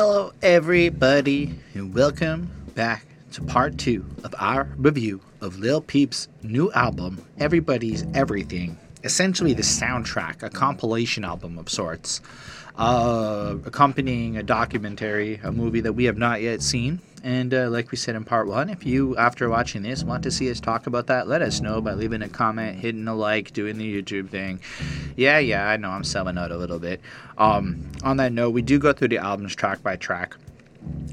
Hello, everybody, and welcome back to part two of our review of Lil Peep's new album, Everybody's Everything. Essentially, the soundtrack, a compilation album of sorts, uh, accompanying a documentary, a movie that we have not yet seen. And uh, like we said in part one, if you, after watching this, want to see us talk about that, let us know by leaving a comment, hitting a like, doing the YouTube thing. Yeah, yeah, I know I'm selling out a little bit. Um, on that note, we do go through the albums track by track.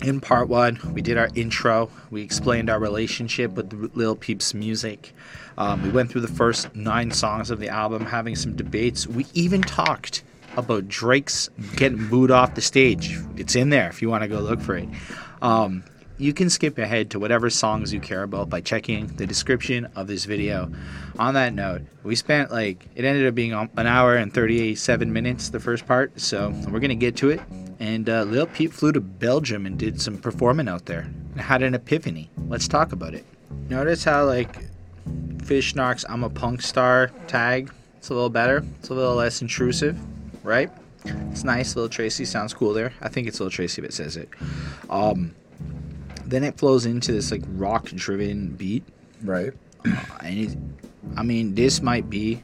In part one, we did our intro. We explained our relationship with Lil Peep's music. Um, we went through the first nine songs of the album, having some debates. We even talked about Drake's getting booed off the stage. It's in there if you want to go look for it. Um, you can skip ahead to whatever songs you care about by checking the description of this video. On that note, we spent like, it ended up being an hour and 37 minutes, the first part, so we're gonna get to it. And uh, Lil Peep flew to Belgium and did some performing out there and had an epiphany. Let's talk about it. Notice how, like, Fish Narc's I'm a Punk Star tag, it's a little better, it's a little less intrusive, right? It's nice. Little Tracy sounds cool there. I think it's Little Tracy it says it. Um, then it flows into this like rock driven beat. Right. uh, and it, i mean this might be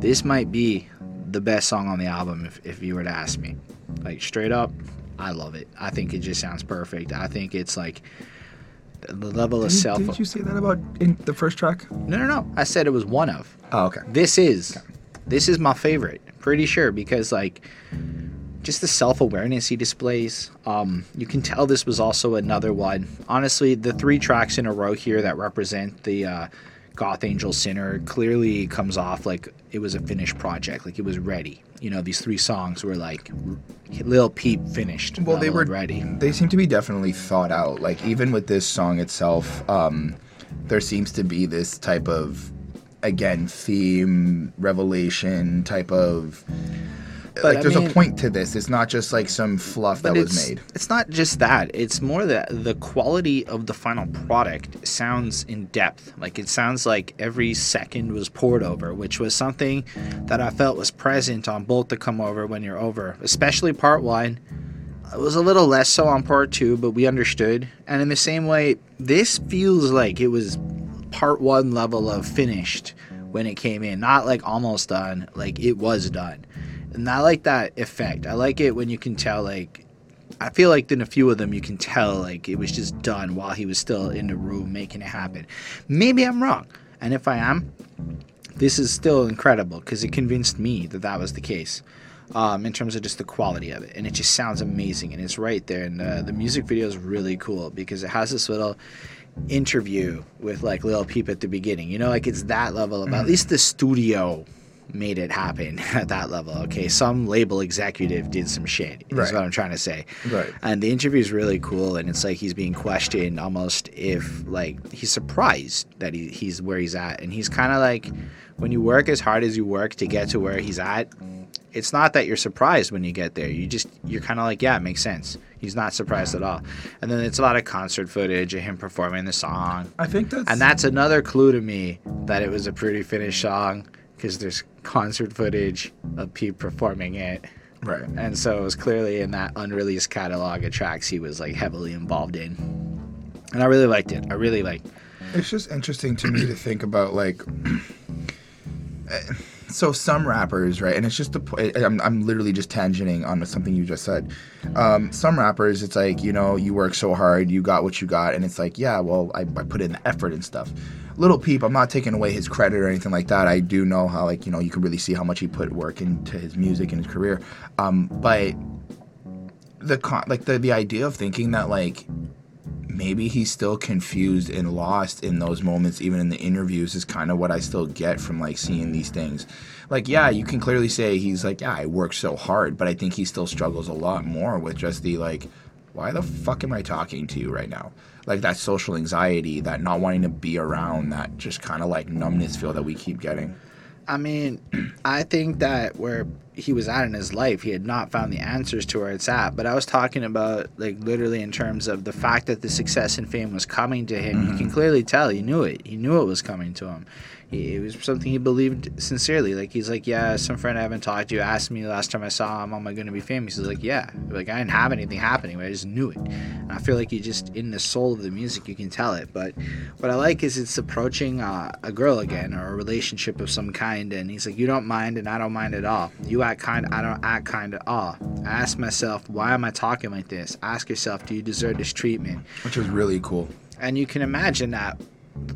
this might be the best song on the album if, if you were to ask me. Like straight up i love it. I think it just sounds perfect. I think it's like the level of Didn't, self didn't you say that about in the first track? no no no. I said it was one of. Oh, okay. this is. This is my favorite pretty sure because like just the self-awareness he displays um, you can tell this was also another one honestly the three tracks in a row here that represent the uh, goth angel sinner clearly comes off like it was a finished project like it was ready you know these three songs were like lil peep finished Well, they were ready They seem to be definitely thought out. Like even with this song itself, um, there seems to be this type of again theme revelation type of. Like I there's mean- a point to this. It's not just like some fluff that was made. It's not just that. It's more that the quality of the final product sounds in depth. Like it sounds like every second was poured over, which was something that I felt was present on both the come over when you're over, especially part one. It was a little less so on part two, but we understood. And in the same way, this feels like it was part one level of finished when it came in, not like almost done, like it was done. And I like that effect. I like it when you can tell, like, I feel like in a few of them you can tell, like, it was just done while he was still in the room making it happen. Maybe I'm wrong. And if I am, this is still incredible because it convinced me that that was the case um, in terms of just the quality of it. And it just sounds amazing. And it's right there. And uh, the music video is really cool because it has this little interview with like Lil Peep at the beginning. You know, like it's that level of at least the studio made it happen at that level. Okay, some label executive did some shit. Is Right. what I'm trying to say. Right. And the interview is really cool, and it's like he's being questioned almost if like he's surprised that he, he's where he's at, and he's kind of like when you work as hard as you work to get to where he's at. It's not that you're surprised when you get there. You just you're kind of like, yeah, it makes sense. He's not surprised at all. And then it's a lot of concert footage of him performing the song. I think that's And that's another clue to me that it was a pretty finished song because there's concert footage of Peep performing it. right. And so it was clearly in that unreleased catalog of tracks he was like heavily involved in. And I really liked it. I really liked It's just interesting to me to think about like eh, so some rappers, right? And it's just the I'm I'm literally just tangenting on something you just said. Um, some rappers, it's like you know you work so hard, you got what you got, and it's like yeah, well I, I put in the effort and stuff. Little Peep, I'm not taking away his credit or anything like that. I do know how like you know you can really see how much he put work into his music and his career. Um, but the con- like the the idea of thinking that like maybe he's still confused and lost in those moments even in the interviews is kind of what i still get from like seeing these things. Like yeah you can clearly say he's like yeah i work so hard but i think he still struggles a lot more with just the like why the fuck am i talking to you right now? Like that social anxiety that not wanting to be around that just kind of like numbness feel that we keep getting. I mean, I think that where he was at in his life. He had not found the answers to where it's at. But I was talking about like literally in terms of the fact that the success and fame was coming to him. You can clearly tell he knew it. He knew it was coming to him. He, it was something he believed sincerely. Like he's like, yeah, some friend I haven't talked to asked me last time I saw him, am I going to be famous? He's like, yeah. Like I didn't have anything happening, but I just knew it. And I feel like he just in the soul of the music, you can tell it. But what I like is it's approaching uh, a girl again or a relationship of some kind, and he's like, you don't mind, and I don't mind at all. You act kind, I don't act kind at all. I ask myself, why am I talking like this? Ask yourself, do you deserve this treatment? which was really cool. and you can imagine that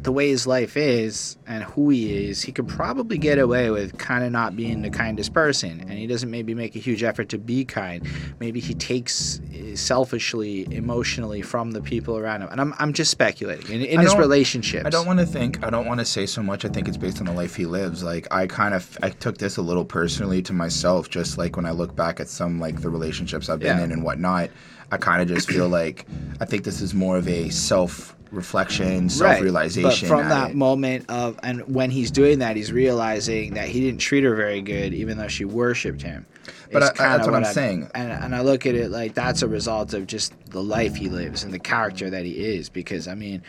the way his life is and who he is, he could probably get away with kind of not being the kindest person. And he doesn't maybe make a huge effort to be kind. Maybe he takes eh, selfishly, emotionally from the people around him. And I'm, I'm just speculating in, in his relationships. I don't want to think. I don't want to say so much. I think it's based on the life he lives. Like I kind of, I took this a little personally to myself. Just like when I look back at some like the relationships I've been Yeah. in and whatnot, I kind of just feel like I think this is more of a self reflection, self realization. But from that moment of, and when he's doing that, he's realizing that he didn't treat her very good, even though she worshipped him. But I- I- that's what I'm I- saying. And, and I look at it like that's a result of just the life he lives and the character that he is. Because, I mean,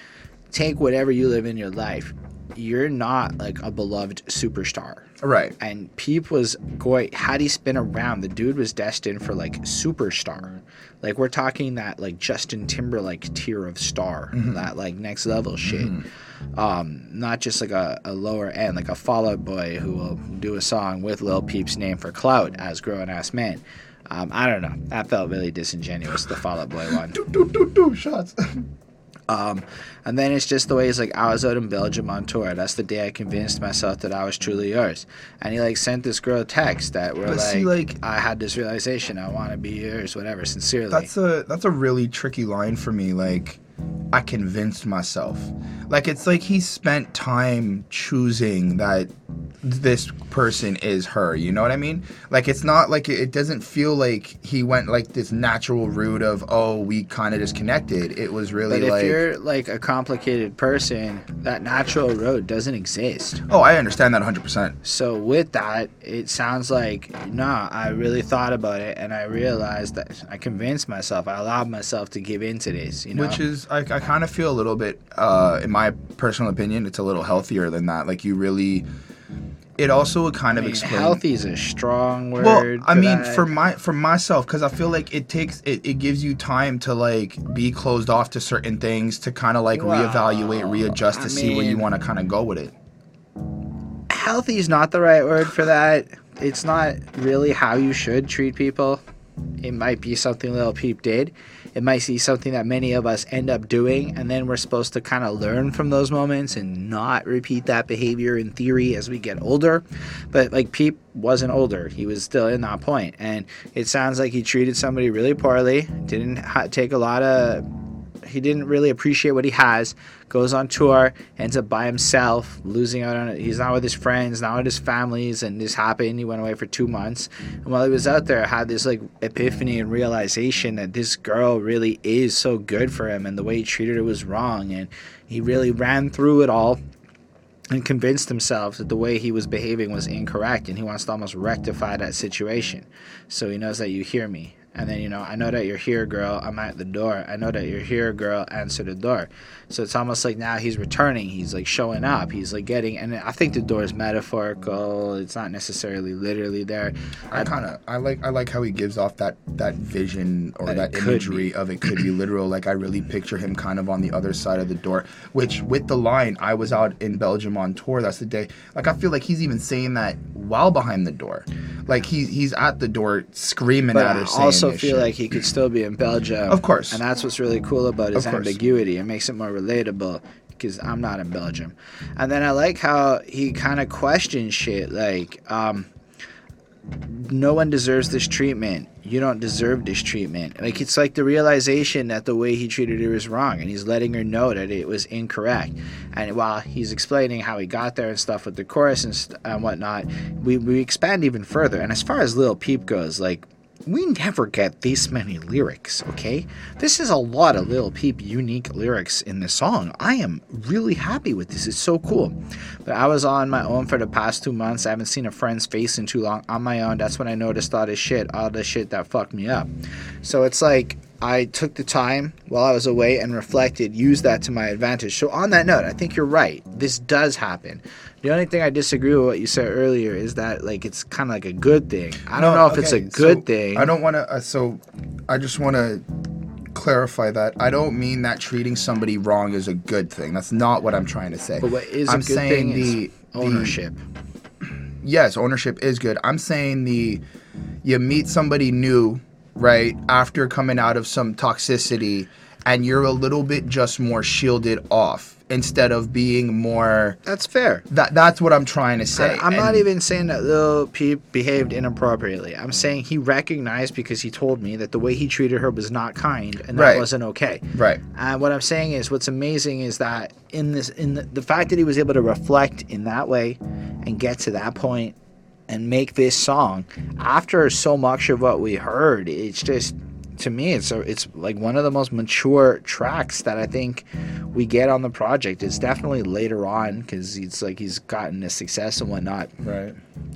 take whatever you live in your life, you're not like a beloved superstar. right. And Peep was going, had he spin around, the dude was destined for like superstar. Like we're talking that like Justin Timberlake tier of star, that like next level shit. Um, not just like a, a lower end, like a Fall Out Boy who will do a song with Lil Peep's name for clout as grown ass man. Um, I don't know. That felt really disingenuous, the Fall Out Boy one. Do, do, do, do, shots. Um, and then it's just the way he's like, I was out in Belgium on tour. That's the day I convinced myself that I was truly yours. And he like sent this girl a text that were like, see, like- I had this realization, I want to be yours, whatever, sincerely. That's a that's a really tricky line for me. Like, I convinced myself. Like it's like he spent time choosing that this person is her. You know what I mean? Like it's not like it, doesn't feel like he went like this natural route of oh we kind of just connected. It was really but if like you're like a complicated person, that natural road doesn't exist. oh I understand that 100. percent So with that, it sounds like nah, I really thought about it and I realized that I convinced myself, I allowed myself to give in to this, you know. Which is, I, I kind of feel a little bit, uh, in my personal opinion, it's a little healthier than that. Like you really, it also would kind I of mean, explain. healthy is a strong word. Well, I mean, that. for my for myself, because I feel like it takes it, it gives you time to like be closed off to certain things to kind of like Well, reevaluate, readjust to I see where you want to kind of go with it. healthy is not the right word for that. It's not really how you should treat people. It might be something Lil Peep did. It might be something that many of us end up doing, and then we're supposed to kind of learn from those moments and not repeat that behavior in theory as we get older. But like Peep wasn't older; he was still in that point, and it sounds like he treated somebody really poorly. Didn't ha- take a lot of he didn't really appreciate what he has. Goes on tour, ends up by himself, losing out on it. He's not with his friends, not with his families, and this happened. He went away for two months, and while he was out there, had this like epiphany and realization that this girl really is so good for him, and the way he treated her was wrong, and he really ran through it all and convinced himself that the way he was behaving was incorrect and he wants to almost rectify that situation. So he knows that you hear me. And then, you know, I know that you're here, girl. I'm at the door. I know that you're here, girl. Answer the door. So it's almost like now he's returning. He's like showing up. He's like getting, and I think the door is metaphorical. It's not necessarily literally there. I kind of I like I like how he gives off that that vision or That that, imagery of it could be literal. Like I really picture him kind of on the other side of the door. Which with the line, I was out in Belgium on tour. That's the day. Like I feel like he's even saying that while behind the door. Like he he's at the door screaming But at I her. saying also feel shit. like he could still be in Belgium. Of course. And that's what's really cool about his ambiguity. It makes it more relatable because I'm not in Belgium. And then I like how he kind of questions shit like, um, no one deserves this treatment. You don't deserve this treatment. Like it's like the realization that the way he treated her is wrong, and he's letting her know that it was incorrect. And while he's explaining how he got there and stuff with the chorus and, st- and whatnot, we we expand even further. And as far as Lil Peep goes, like we never get this many lyrics, okay? This is a lot of Lil Peep unique lyrics in this song. I am really happy with this. It's so cool. But I was on my own for the past two months. I haven't seen a friend's face in too long. On my own, that's when I noticed all this shit, all the shit that fucked me up. So it's like I took the time while I was away and reflected, used that to my advantage. So, on that note, I think you're right. This does happen. The only thing I disagree with what you said earlier is that like it's kind of like a good thing. I don't No, know if it's a good so thing. I don't want to. Uh, so, I just want to clarify that I don't mean that treating somebody wrong is a good thing. That's not what I'm trying to say. But what is a I'm good saying thing is the the- ownership. yes, ownership is good. I'm saying the you meet somebody new, right, after coming out of some toxicity and you're a little bit just more shielded off instead of being more That's fair. that that's what I'm trying to say. I, am not even saying that Lil Peep behaved inappropriately. I'm mm. saying he recognized because he told me that the way he treated her was not kind and that Right. wasn't okay. right. And what I'm saying is, what's amazing is that in this, in the, the fact that he was able to reflect in that way, and get to that point, and make this song after so much of what we heard, it's just to me, it's a, it's like one of the most mature tracks that I think we get on the project. It's definitely later on because it's like he's gotten the success and whatnot. Right.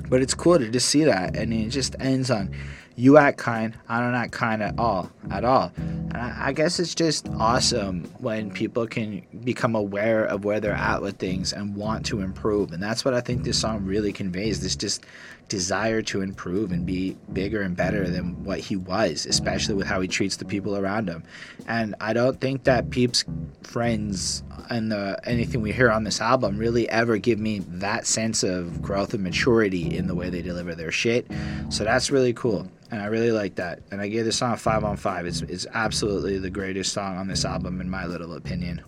But it's cool to just see that, and it just ends on, "You act kind, I don't act kind at all, at all." And I, I guess it's just awesome when people can become aware of where they're at with things and want to improve, and that's what I think this song really conveys. This just desire to improve and be bigger and better than what he was, especially with how he treats the people around him. And I don't think that Peep's friends and the, anything we hear on this album really ever give me that sense of growth and maturity in the way they deliver their shit. So that's really cool. And I really like that. And I gave this song a 5 on 5. It's, it's absolutely the greatest song on this album, in my little opinion.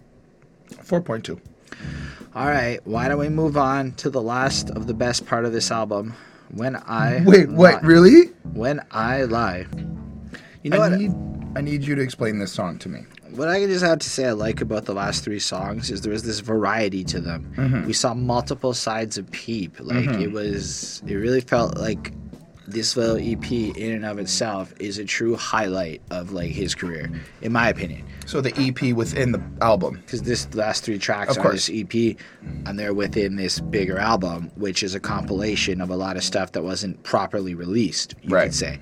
Four point two. All right, why don't we move on to the last of the best part of this album? When I Wait, lie. what? Really? When I lie. You know I what? need I need you to explain this song to me. what I just have to say I like about the last three songs is there was this variety to them. Mm-hmm. We saw multiple sides of Peep. Like mm-hmm. it was, it really felt like this little EP in and of itself is a true highlight of like his career, in my opinion. So the EP within the album. Because this last three tracks Of on this EP, and they're within this bigger album, which is a compilation of a lot of stuff that wasn't properly released, you Right. could say.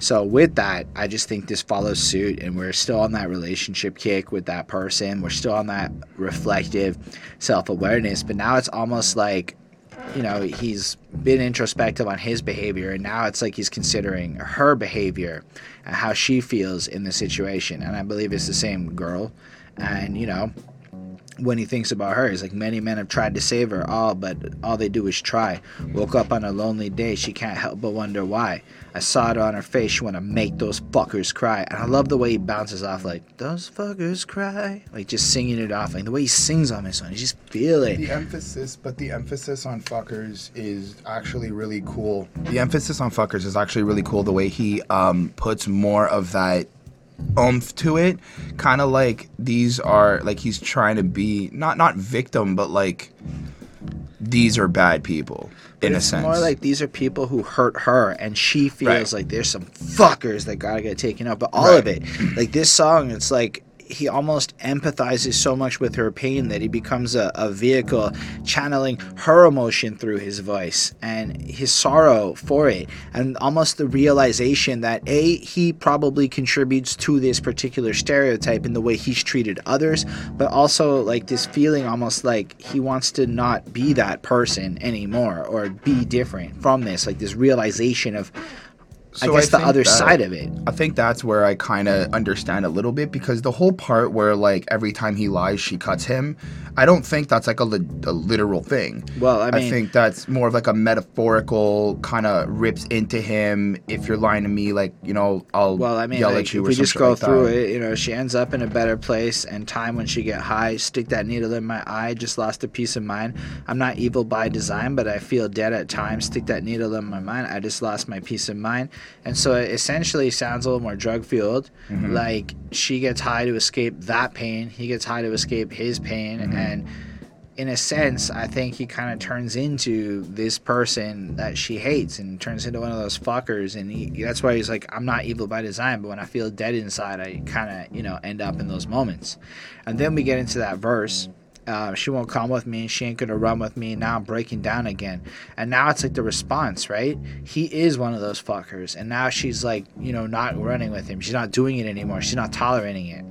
So with that, I just think this follows suit, and we're still on that relationship kick with that person. We're still on that reflective self awareness, but now it's almost like you know, he's been introspective on his behavior, and now it's like he's considering her behavior and how she feels in the situation. And I believe it's the same girl. And, you know, when he thinks about her, he's like, many men have tried to save her, all but all they do is try. Woke up on a lonely day, she can't help but wonder why. I saw it on her face, she wanna make those fuckers cry. And I love the way he bounces off like, those fuckers cry. Like just singing it off. Like the way he sings on this one, you just feel it. The emphasis, but the emphasis on fuckers is actually really cool. The emphasis on fuckers is actually really cool. The way he um, puts more of that oomph to it, kind of like these are like he's trying to be not not victim, but like these are bad people in a sense. more like these are people who hurt her, and she feels Right. like there's some fuckers that gotta get taken out. But all of it, like this song, it's like he almost empathizes so much with her pain that he becomes a, a vehicle channeling her emotion through his voice and his sorrow for it and almost the realization that a he probably contributes to this particular stereotype in the way he's treated others but also like this feeling almost like he wants to not be that person anymore or be different from this like this realization of So i guess the other that- side of it I think that's where I kind of understand a little bit because the whole part where like every time he lies, she cuts him. I don't think that's like a, li- a literal thing. Well, I mean- think that's more of like a metaphorical kind of rips into him. If you're lying to me, like you know, I'll Well, I mean, yell like, at you. if we just go like through that. it, you know, she ends up in a better place. And time when she get high, stick that needle in my eye. Just lost a peace of mind. I'm not evil by design, but I feel dead at times. Stick that needle in my mind. I just lost my peace of mind. And so it essentially sounds a little more drug fueled. Mm-hmm. Like she gets high to escape that pain. He gets high to escape his pain. Mm-hmm. And in a sense, I think he kind of turns into this person that she hates and turns into one of those fuckers. And he, that's why he's like, I'm not evil by design, but when I feel dead inside, I kind of, you know, end up in those moments. And then we get into that verse. Uh, she won't come with me. And she ain't gonna run with me. Now I'm breaking down again. And now it's like the response, right? He is one of those fuckers. And now she's like, you know, not running with him. She's not doing it anymore. She's not tolerating it.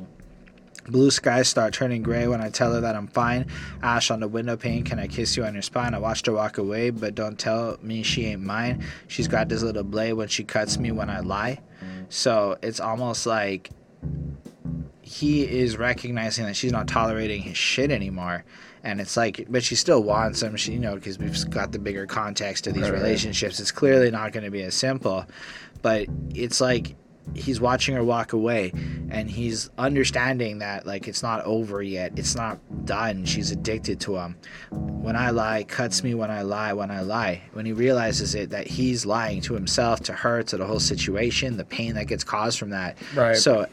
Blue skies start turning gray when I tell her that I'm fine. Ash on the window pane, can I kiss you on your spine? I watched her walk away, but don't tell me she ain't mine. She's got this little blade when she cuts me when I lie. So it's almost like he is recognizing that she's not tolerating his shit anymore. And it's like, but she still wants him, she, you know, because we've got the bigger context of these right. relationships. It's clearly not going to be as simple. But it's like he's watching her walk away and he's understanding that like it's not over yet it's not done she's addicted to him when i lie cuts me when i lie when i lie when he realizes it that he's lying to himself to her to the whole situation the pain that gets caused from that Right. so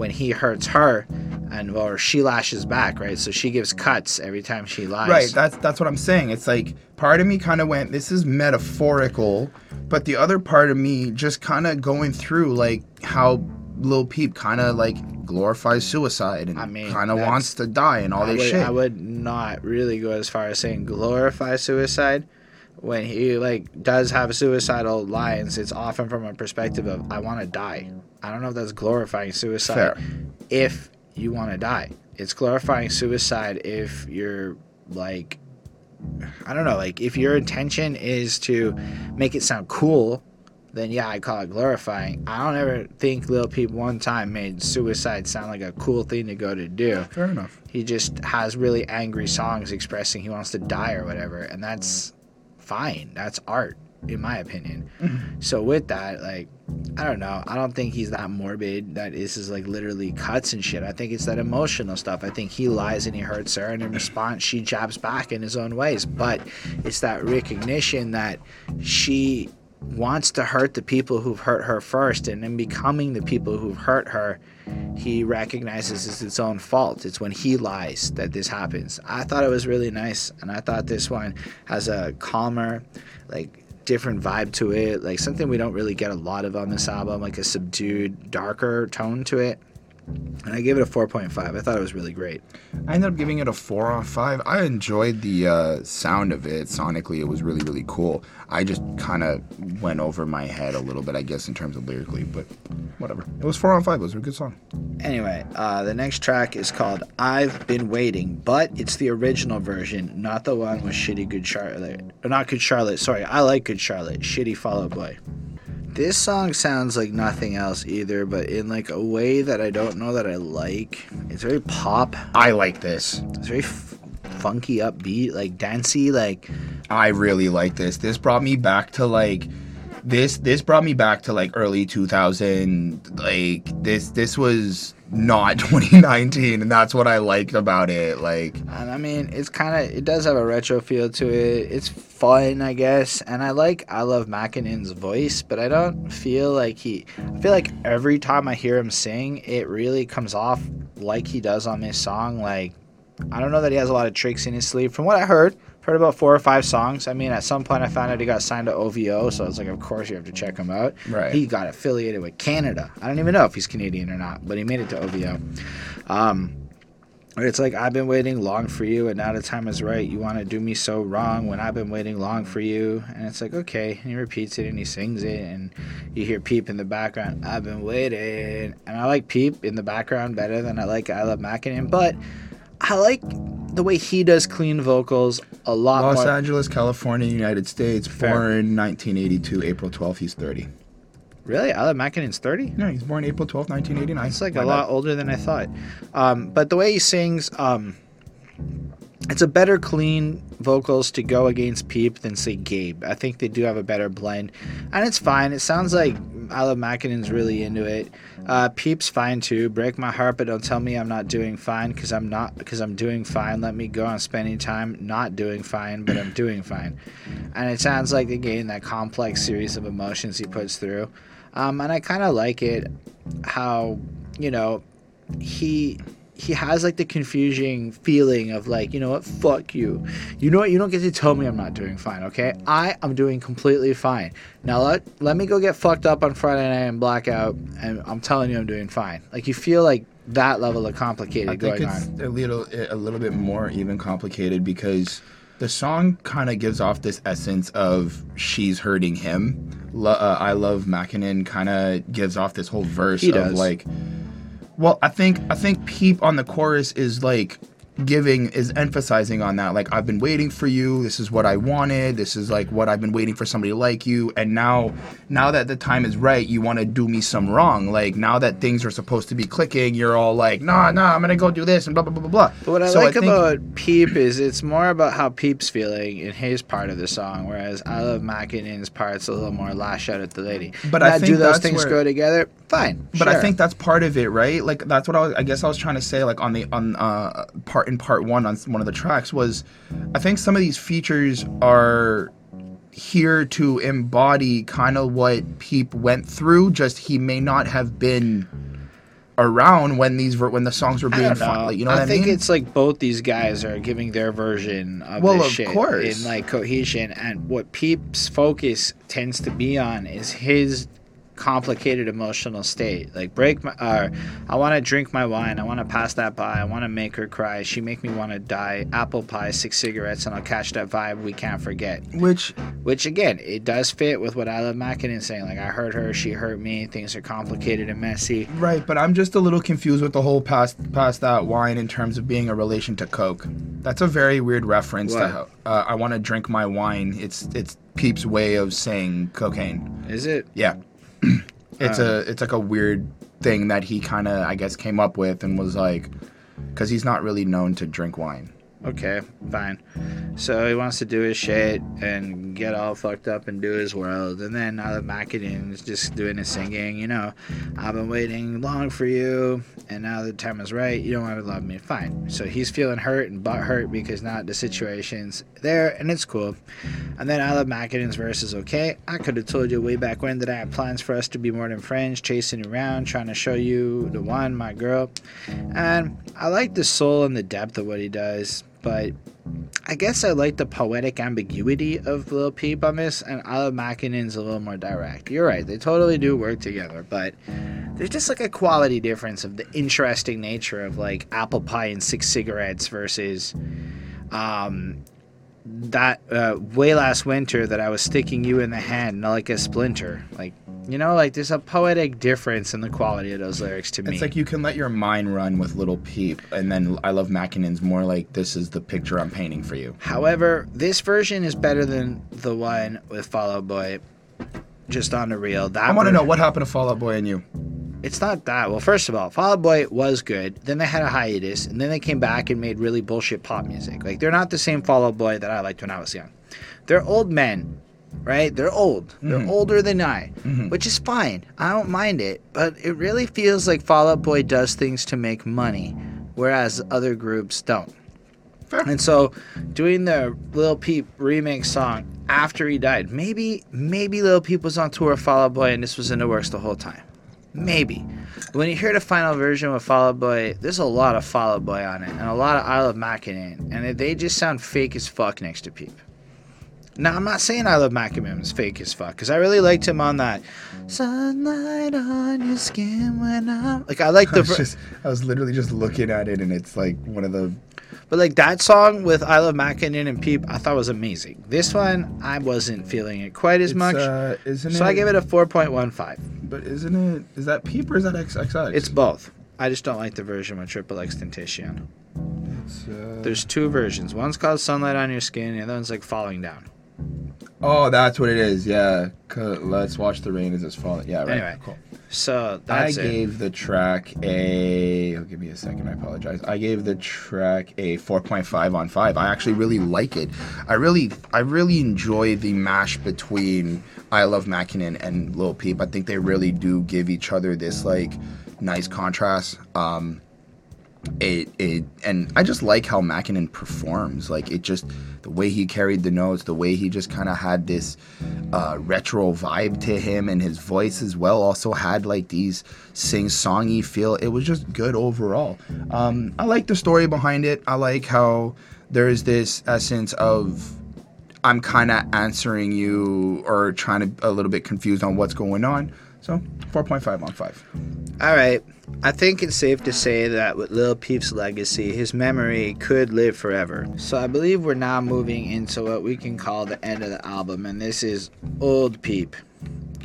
when he hurts her and or she lashes back right so she gives cuts every time she lies Right, that's that's what I'm saying. It's like part of me kind of went, this is metaphorical, but the other part of me just kind of going through like how Lil Peep kind of like glorifies suicide and I mean, kind of wants to die and all I this would, shit. I would not really go as far as saying glorify suicide. When he like does have suicidal lines, it's often from a perspective of I want to die. I don't know if that's glorifying suicide. Fair. If you want to die, it's glorifying suicide if you're like I don't know, like if your intention is to make it sound cool, then yeah, I call it glorifying. I don't ever think Lil Peep one time made suicide sound like a cool thing to go to do Fair enough. he just has really angry songs expressing he wants to die or whatever and that's fine that's art in my opinion. Mm-hmm. So with that like i don't know. I don't think he's that morbid that this is like literally cuts and shit. I think it's that emotional stuff. I think he lies and he hurts her and in response she jabs back in his own ways. But it's that recognition that she wants to hurt the people who've hurt her first and in becoming the people who've hurt her he recognizes it's its own fault. It's when he lies that this happens. I thought it was really nice, and I thought this one has a calmer, like different vibe to it, like something we don't really get a lot of on this album, like a subdued, darker tone to it. And I gave it a 4.5. I thought it was really great. I ended up giving it a four off five. I enjoyed the uh, sound of it. Sonically, it was really, really cool. I just kind of went over my head a little bit, I guess, in terms of lyrically, but whatever. It was four on five. It was a good song. Anyway, uh, the next track is called I've Been Waiting, but it's the original version, not the one with Shitty Good Charlotte. Or not Good Charlotte, sorry. I like Good Charlotte. Shitty Fall Out Boy. This song sounds like nothing else either, but in like a way that I don't know that I like. It's very pop. I like this. It's very f- funky, upbeat, like dancey, like I really like this. This brought me back to like this this brought me back to like early 2000 like this this was not 2019 and that's what I liked about it like I mean, it's kind of it does have a retro feel to it. It's fun, I guess, and I like I love Makonnen's voice, but I don't feel like he. I feel like every time I hear him sing, it really comes off like he does on this song. Like I don't know that he has a lot of tricks in his sleeve. From what I heard, heard about four or five songs. I mean, at some point I found out he got signed to OVO, so I was like, of course you have to check him out. Right. He got affiliated with Canada. I don't even know if he's Canadian or not, but he made it to OVO. Um, It's like I've been waiting long for you, and now the time is right. You want to do me so wrong when I've been waiting long for you, and it's like okay. And he repeats it and he sings it, and you hear Peep in the background. I've been waiting, and I like Peep in the background better than I like I Love Makonnen, but I like the way he does clean vocals a lot Los more. Angeles California United States Fair. born 1982 April 12th he's 30 Really, Love Makonnen's thirty. no he's born April 12th 1989 It's like My a lot older than I thought. Um, but the way he sings, um, it's a better clean vocals to go against Peep than say Gabe. I think they do have a better blend, and it's fine. It sounds like I love Makonnen's really into it. Uh, Peep's fine too. Break my heart, but don't tell me I'm not doing fine because I'm not because I'm doing fine. Let me go on spending time not doing fine, but I'm doing fine. And it sounds like again that complex series of emotions he puts through. Um, and I kind of like it how you know he he has like the confusing feeling of like, you know what, fuck you. You know what, you don't get to tell me I'm not doing fine, okay? I am doing completely fine. Now let let me go get fucked up on Friday night and blackout and I'm telling you I'm doing fine. Like you feel like that level of complicated I think going it's on. a little a little bit more even complicated because the song kind of gives off this essence of she's hurting him. Lo- uh, I love Makonnen kind of gives off this whole verse He of does. like well, I think I think Peep on the chorus is like giving is emphasizing on that like I've been waiting for you. This is what I wanted. This is like what I've been waiting for somebody like you and now now that the time is right, you want to do me some wrong. Like now that things are supposed to be clicking, you're all like, "Nah, nah, I'm going to go do this and blah blah blah blah blah." But what I So like think- about Peep is it's more about how Peep's feeling in his part of the song, whereas I Love Makonnen's part's a little more lash out at the lady. But I think do those things where- go together? Fine. But I think that's part of it, right? Like that's what I was. I guess I was trying to say, like on the on uh, part in part one on one of the tracks was, I think some of these features are here to embody kind of what Peep went through. Just he may not have been around when these ver- when the songs were being. Like, you know I think mean? it's like both these guys are giving their version of Well, this of shit course. in like cohesion, and what Peep's focus tends to be on is his complicated emotional state. Like break my, uh, I want to drink my wine. I want to pass that by. I want to make her cry. She make me want to die. Apple pie, six cigarettes, and I'll catch that vibe we can't forget. Which Which again, it does fit with what I love Makonnen saying. Like I hurt her, she hurt me. Things are complicated and messy. right, but I'm just a little confused with the whole past past that wine in terms of being a relation to Coke. That's a very weird reference to What? how uh, I want to drink my wine. It's it's Peep's way of saying cocaine. Is it? Yeah. it's Um, a it's like a weird thing that he kind of I guess came up with and was like cuz he's not really known to drink wine. Okay, fine. So he wants to do his shit and get all fucked up and do his world. And then now that Macadam is just doing his singing, you know, I've been waiting long for you, and now the time is right. You don't want to love me. Fine. So he's feeling hurt and butt hurt because not the situation's there, and it's cool. And then I love Macadam's verse is okay. I could have told you way back when that I had plans for us to be more than friends, chasing around, trying to show you the one, my girl. And I like the soul and the depth of what he does, but I guess I like the poetic ambiguity of Lil Peep on this, and love Makonnen's a little more direct. You're right, they totally do work together, but there's just like a quality difference of the interesting nature of like apple pie and six cigarettes versus um, that uh, way last winter that I was sticking you in the hand, not like a splinter. Like, you know, like there's a poetic difference in the quality of those lyrics to me. It's like you can let your mind run with little Peep and then I love Makonnen's more like this is the picture I'm painting for you. However, this version is better than the one with Fall Out Boy. Just on the real, that I want to know what happened to Fall Out Boy and you. It's not that. Well, first of all, Fall Out Boy was good. Then they had a hiatus, and then they came back and made really bullshit pop music. Like they're not the same Fall Out Boy that I liked when I was young. They're old men, right? They're old. They're Mhm. older than I, Mhm. which is fine. I don't mind it, but it really feels like Fall Out Boy does things to make money, whereas other groups don't. And so, doing the Lil Peep remix song after he died, maybe maybe Lil Peep was on tour with Fall Out Boy and this was in the works the whole time. Maybe. When you hear the final version with Fall Out Boy, there's a lot of Fall Out Boy on it and a lot of I Love Makonnen, and they just sound fake as fuck next to Peep. Now, I'm not saying I Love Makonnen is fake as fuck, because I really liked him on that Sunlight on your skin when I'm. Like, I like I the. was, just, I was literally just looking at it and it's like one of the But like that song with I Love Makonnen and Peep, I thought was amazing. This one, I wasn't feeling it quite as it's, much. Uh, isn't so it? I give it a 4.15. But isn't it? Is that Peep or is that XXX? It's both. I just don't like the version with Triple X Tentacion. Uh, There's two versions. One's called Sunlight on Your Skin, the other one's like Falling Down. Oh, that's what it is. Yeah. Let's watch the rain as it's falling. Yeah. Right. Anyway, cool. So that's I it. gave the track a. Oh, give me a second. I apologize. I gave the track a 4.5 on five. I actually really like it. I really, I really enjoy the mash between I Love Makonnen and Lil Peep. I think they really do give each other this like nice contrast. Um, it it and I just like how Makonnen performs. Like it just the way he carried the notes, the way he just kind of had this uh, retro vibe to him, and his voice as well also had like these sing-songy feel. It was just good overall. Um, I like the story behind it. I like how there's this essence of I'm kind of answering you or trying to a little bit confused on what's going on. So 4.5 on 5. All right. I think it's safe to say that with Lil Peep's legacy, his memory could live forever. So I believe we're now moving into what we can call the end of the album, and this is Old Peep.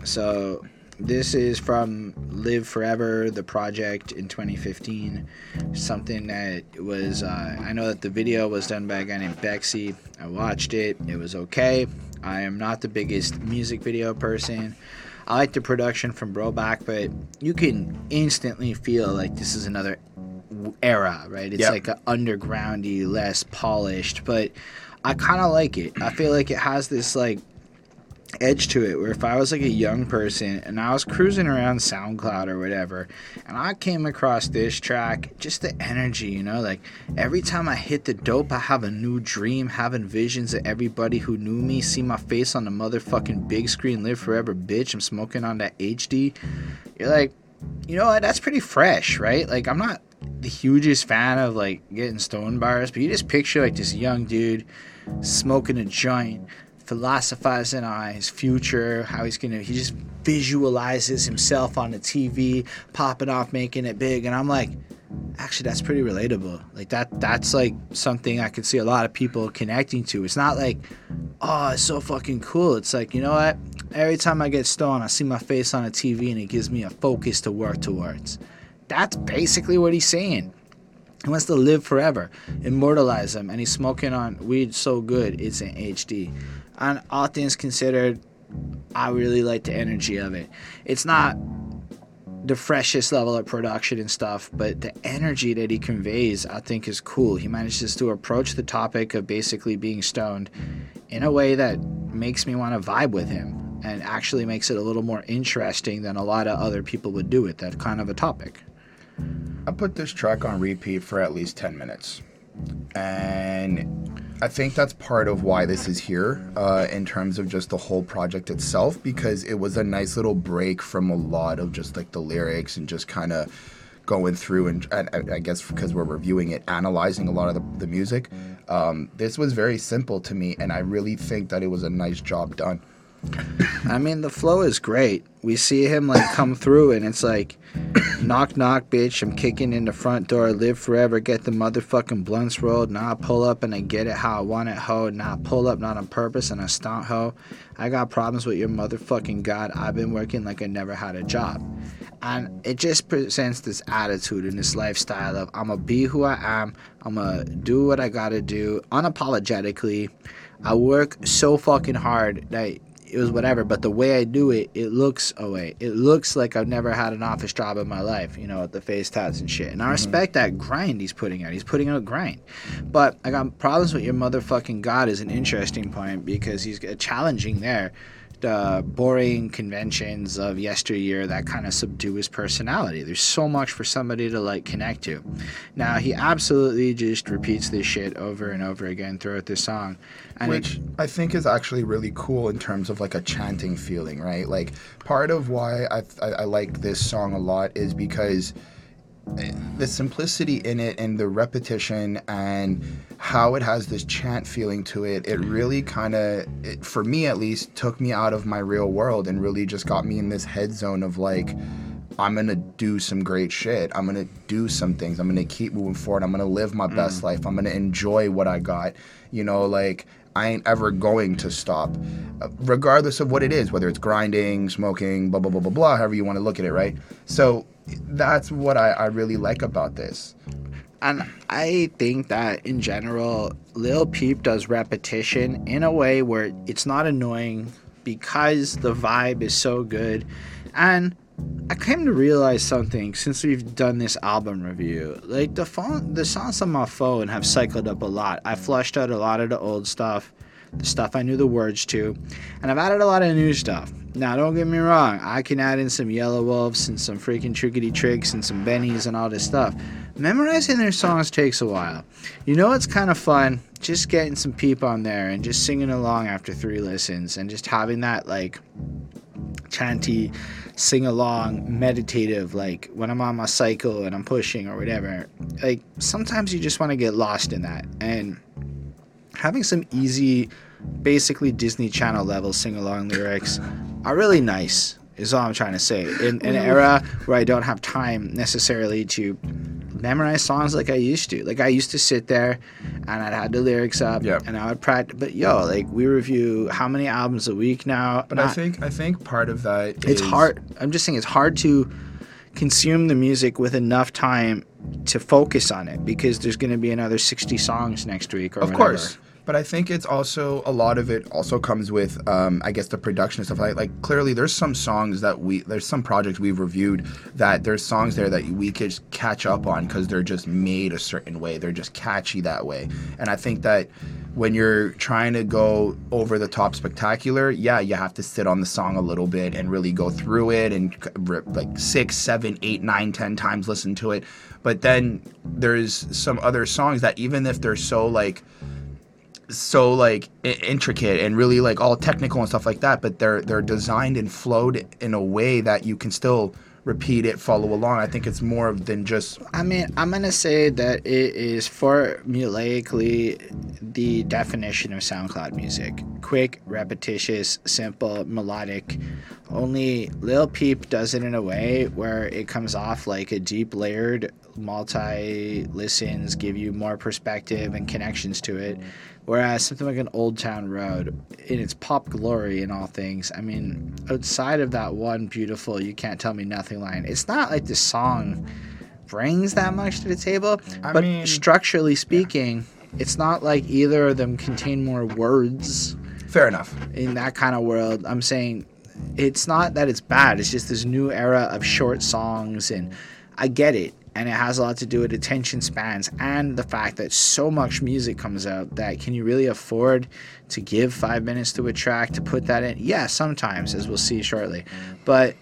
So this is from Live Forever, the project in 2015. Something that was, uh, I know that the video was done by a guy named Bexy. I watched it, it was okay. I am not the biggest music video person. I like the production from Broback, but you can instantly feel like this is another era, right? It's Yep. like a undergroundy, less polished, but I kind of like it. I feel like it has this like edge to it where if I was like a young person and I was cruising around SoundCloud or whatever and I came across this track, just the energy, you know, like every time I hit the dope, I have a new dream, having visions of everybody who knew me, see my face on the motherfucking big screen, live forever, bitch. I'm smoking on that HD. You're like, you know what? That's pretty fresh, right? Like, I'm not the hugest fan of like getting stone bars, but you just picture like this young dude smoking a joint, philosophizing on his future, how he's gonna, he just visualizes himself on the TV, popping off, making it big. And I'm like, actually, that's pretty relatable. Like, that, that's like something I could see a lot of people connecting to. It's not like, oh, it's so fucking cool. It's like, you know what? Every time I get stoned, I see my face on a TV and it gives me a focus to work towards. That's basically what he's saying. He wants to live forever, immortalize him, and he's smoking on weed so good it's in HD. And all things considered, I really like the energy of it. It's not the freshest level of production and stuff, but the energy that he conveys, I think, is cool. He manages to approach the topic of basically being stoned in a way that makes me want to vibe with him and actually makes it a little more interesting than a lot of other people would do with that kind of a topic. I put this track on repeat for at least 10 minutes. And I think that's part of why this is here uh, in terms of just the whole project itself, because it was a nice little break from a lot of just like the lyrics and just kind of going through and, and I- guess because we're reviewing it, analyzing a lot of the, the music. Um, this was very simple to me, and I really think that it was a nice job done. I mean, the flow is great. We see him like come through, and it's like, knock, knock, bitch. I'm kicking in the front door. Live forever. Get the motherfucking blunts rolled. Now I pull up and I get it how I want it, ho. Now I pull up not on purpose and I stunt, ho. I got problems with your motherfucking god. I've been working like I never had a job. And it just presents this attitude and this lifestyle of I'm gonna be who I am. I'm gonna do what I gotta do unapologetically. I work so fucking hard that it was whatever, but the way I do it, it looks oh wait, it looks like I've never had an office job in my life, you know, with the face tats and shit. And I mm-hmm. respect that grind he's putting out. He's putting out a grind. But I got problems with your motherfucking god is an interesting point because he's challenging there the boring conventions of yesteryear that kind of subdue his personality. There's so much for somebody to like connect to. Now he absolutely just repeats this shit over and over again throughout this song, and it- which I think is actually really cool in terms of like a chanting feeling, right? Like part of why I, I, I like this song a lot is because the simplicity in it and the repetition and how it has this chant feeling to it, it really kind of, for me at least, took me out of my real world and really just got me in this head zone of like, I'm gonna do some great shit. I'm gonna do some things. I'm gonna keep moving forward. I'm gonna live my best mm. life. I'm gonna enjoy what I got. You know, like I ain't ever going to stop, uh, regardless of what it is, whether it's grinding, smoking, blah blah blah blah blah. However you want to look at it, right? So that's what I, I really like about this. And I think that in general, Lil Peep does repetition in a way where it's not annoying because the vibe is so good. And I came to realize something since we've done this album review. Like the phone, the songs on my phone have cycled up a lot. I flushed out a lot of the old stuff, the stuff I knew the words to, and I've added a lot of new stuff. Now, don't get me wrong. I can add in some Yelawolfs and some freaking Trickety Tricks and some Bennies and all this stuff. Memorizing their songs takes a while. You know what's kind of fun? Just getting some peep on there and just singing along after three listens and just having that like chanty, sing along, meditative, like when I'm on my cycle and I'm pushing or whatever. Like sometimes you just want to get lost in that. And having some easy, basically Disney Channel level sing along lyrics are really nice, is all I'm trying to say. In, in an era where I don't have time necessarily to memorize songs like I used to. Like I used to sit there and I'd had the lyrics up Yep. and I would practice. But yo, like we review how many albums a week now? But I think I think part of that it's is- hard. I'm just saying it's hard to consume the music with enough time to focus on it because there's going to be another 60 songs next week or Of course. But I think it's also a lot of it also comes with um, I guess the production and stuff like like clearly there's some songs that we there's some projects we've reviewed that there's songs there that we could just catch up on because they're just made a certain way. They're just catchy that way. And I think that when you're trying to go over the top spectacular yeah you have to sit on the song a little bit and really go through it and rip, like six seven eight nine ten times listen to it. But then there's some other songs that even if they're so like so like I- intricate and really like all technical and stuff like that but they're they're designed and flowed in a way that you can still repeat it follow along i think it's more than just I mean, I'm to say that it is formulaically the definition of SoundCloud music quick, repetitious, simple, melodic. Only Lil Peep does it in a way where it comes off like a deep layered multi listens, give you more perspective and connections to it. Whereas something like an Old Town Road, in its pop glory and all things, I mean, outside of that one beautiful "You Can't Tell Me Nothing" line, it's not like the song brings that much to the table. I but mean- structurally speaking, it's not like either of them contain more words fair enough in that kind of world. I'm saying it's not that it's bad. It's just this new era of short songs, and I get it. And it has a lot to do with attention spans and the fact that so much music comes out that can you really afford to give five minutes to a track to put that in? Yeah, sometimes, as we'll see shortly. But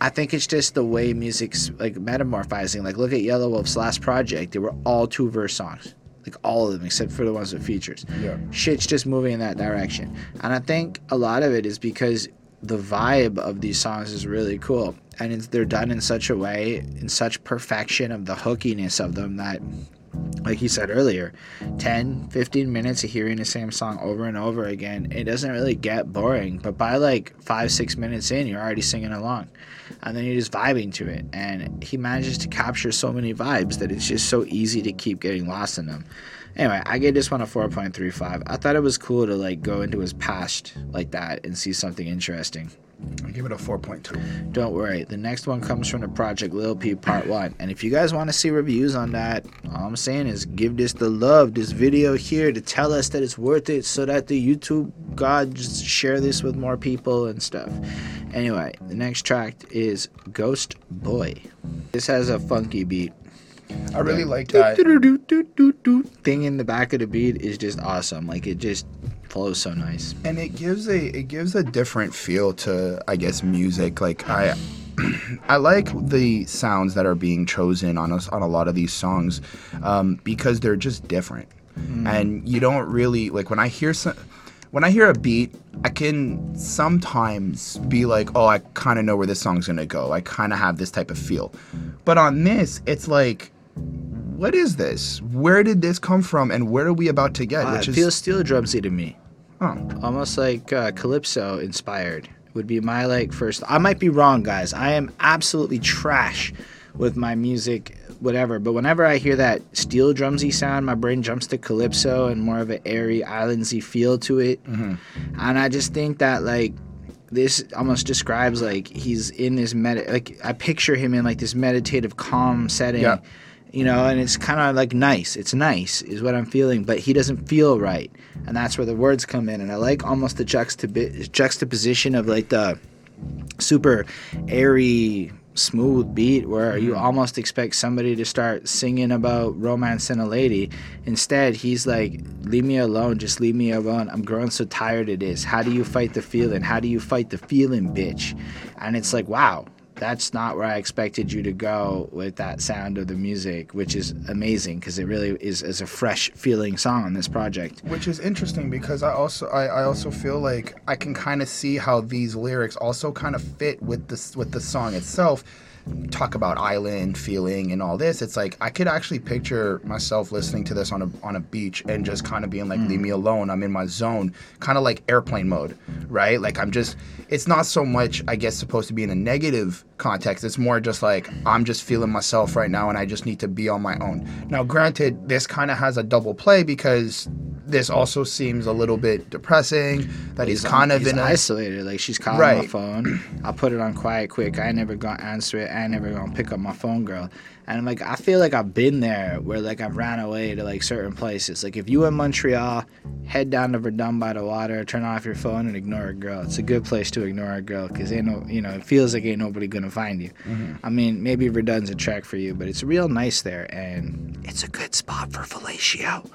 I think it's just the way music's like metamorphizing. Like, look at Yelawolf's last project; they were all two verse songs, like all of them except for the ones with features. Yeah. Shit's just moving in that direction, and I think a lot of it is because the vibe of these songs is really cool, and they're done in such a way, in such perfection of the hookiness of them that like you said earlier 10 15 minutes of hearing the same song over and over again it doesn't really get boring. But by like five six minutes in you're already singing along. And then you're just vibing to it. And he manages to capture so many vibes that it's just so easy to keep getting lost in them. Anyway i gave this one a 4.35 i thought it was cool to like go into his past like that and see something interesting i give it a 4.2 don't worry. The next one comes from the project Lil Peep Part 1. And if you guys want to see reviews on that, all I'm saying is give this the love, this video here to tell us that it's worth it so that the YouTube God just share this with more people and stuff. Anyway, the next track is Ghost Boy. This has a funky beat. i really like that Thing in the back of the beat is just awesome. Like it just flows so nice. and it gives a it gives a different feel to i guess music like i I like the sounds that are being chosen on us on a lot of these songs um, because they're just different, and you don't really like when I hear some. When I hear a beat, I can sometimes be like, "Oh, I kind of know where this song's gonna go. I kind of have this type of feel," but on this, it's like, "What is this? Where did this come from? And where are we about to get?" Uh, Which it is feels steel drumsy to me. Oh, almost like uh, calypso inspired would be my like first i might be wrong guys. I am absolutely trash with my music whatever. But whenever i hear that steel drumsy sound my brain jumps to calypso and more of an airy islandsy feel to it. And i just think that like this almost describes like he's in this med like i picture him in like this meditative calm setting. Yeah. You know and it's kind of like nice it's nice is what i'm feeling but he doesn't feel right and that's where the words come in and i like almost the juxtap- juxtaposition of like the super airy smooth beat where you mm-hmm. almost expect somebody to start singing about romance and a lady. Instead, he's like, "Leave me alone, just leave me alone. I'm growing so tired of this. How do you fight the feeling? How do you fight the feeling, bitch?" And it's like, wow, that's not where I expected you to go with that sound of the music, which is amazing because it really is, is a fresh feeling song on this project. which is interesting because I also I, I also feel like I can kind of see how these lyrics also kind of fit with this with the song itself. Talk about island feeling and all this. It's like I could actually picture myself listening to this on a on a beach and just kind of being like, "Leave hmm. me alone. I'm in my zone." Kind of like airplane mode, right? Like I'm just. It's not so much, I guess, supposed to be in a negative context. It's more just like I'm just feeling myself right now, and I just need to be on my own. Now, granted, this kind of has a double play because this also seems a little bit depressing. That he's, kind of he's in a isolated. Like she's calling my phone. I'll put it on quiet quick. I ain't never gonna answer it. I ain't never gonna pick up my phone, girl. And I'm like, I feel like I've been there where like I've ran away to like certain places. Like if you in Montreal, head down to Verdun by the water, turn off your phone and ignore a girl. It's a good place to ignore a girl because ain't no, you know, it feels like ain't nobody gonna find you. Mm-hmm. I mean, maybe Verdun's a trek for you, but it's real nice there and it's a good spot for fellatio.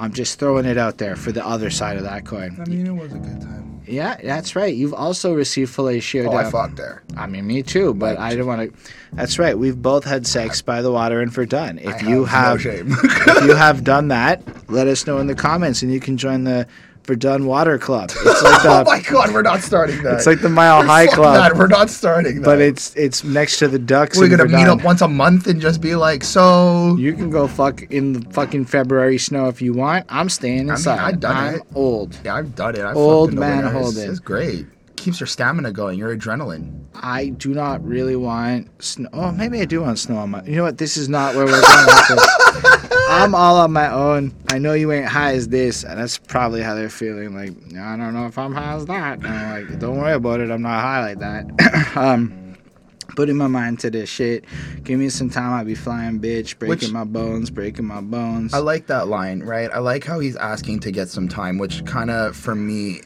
I'm just throwing it out there for the other side of that coin. I mean, it was a good time. Yeah, that's right. You've also received fellatio. Oh, I down- fucked there. I mean, me too, but I don't want to. That's right. We've both had sex by the water and Verdun. If I you have have, no shame. if you have done that, let us know in the comments, and you can join the Verdun Water Club. It's like oh my god, we're not starting that. it's like the Mile High Club, that, We're not starting that. but it's it's next to the Ducks. we're gonna meet up once a month and just be like, so. You can go fuck in the fucking February snow if you want. I'm staying inside. I've done I'm it. old. yeah, I've done it. I've Old the man. It's- holding. It's great. Keeps your stamina going. Your adrenaline. I do not really want snow. Oh, maybe I do want snow on my. You know what? This is not where we're going with this. I'm all on my own. I know you ain't high as this, and that's probably how they're feeling. Like I don't know if I'm high as that. And I'm like, don't worry about it. I'm not high like that. um, putting my mind to this shit. Give me some time. I'll be flying, bitch. Breaking Which- my bones. Breaking my bones. I like that line, right? I like how he's asking to get some time, which kind of, for me,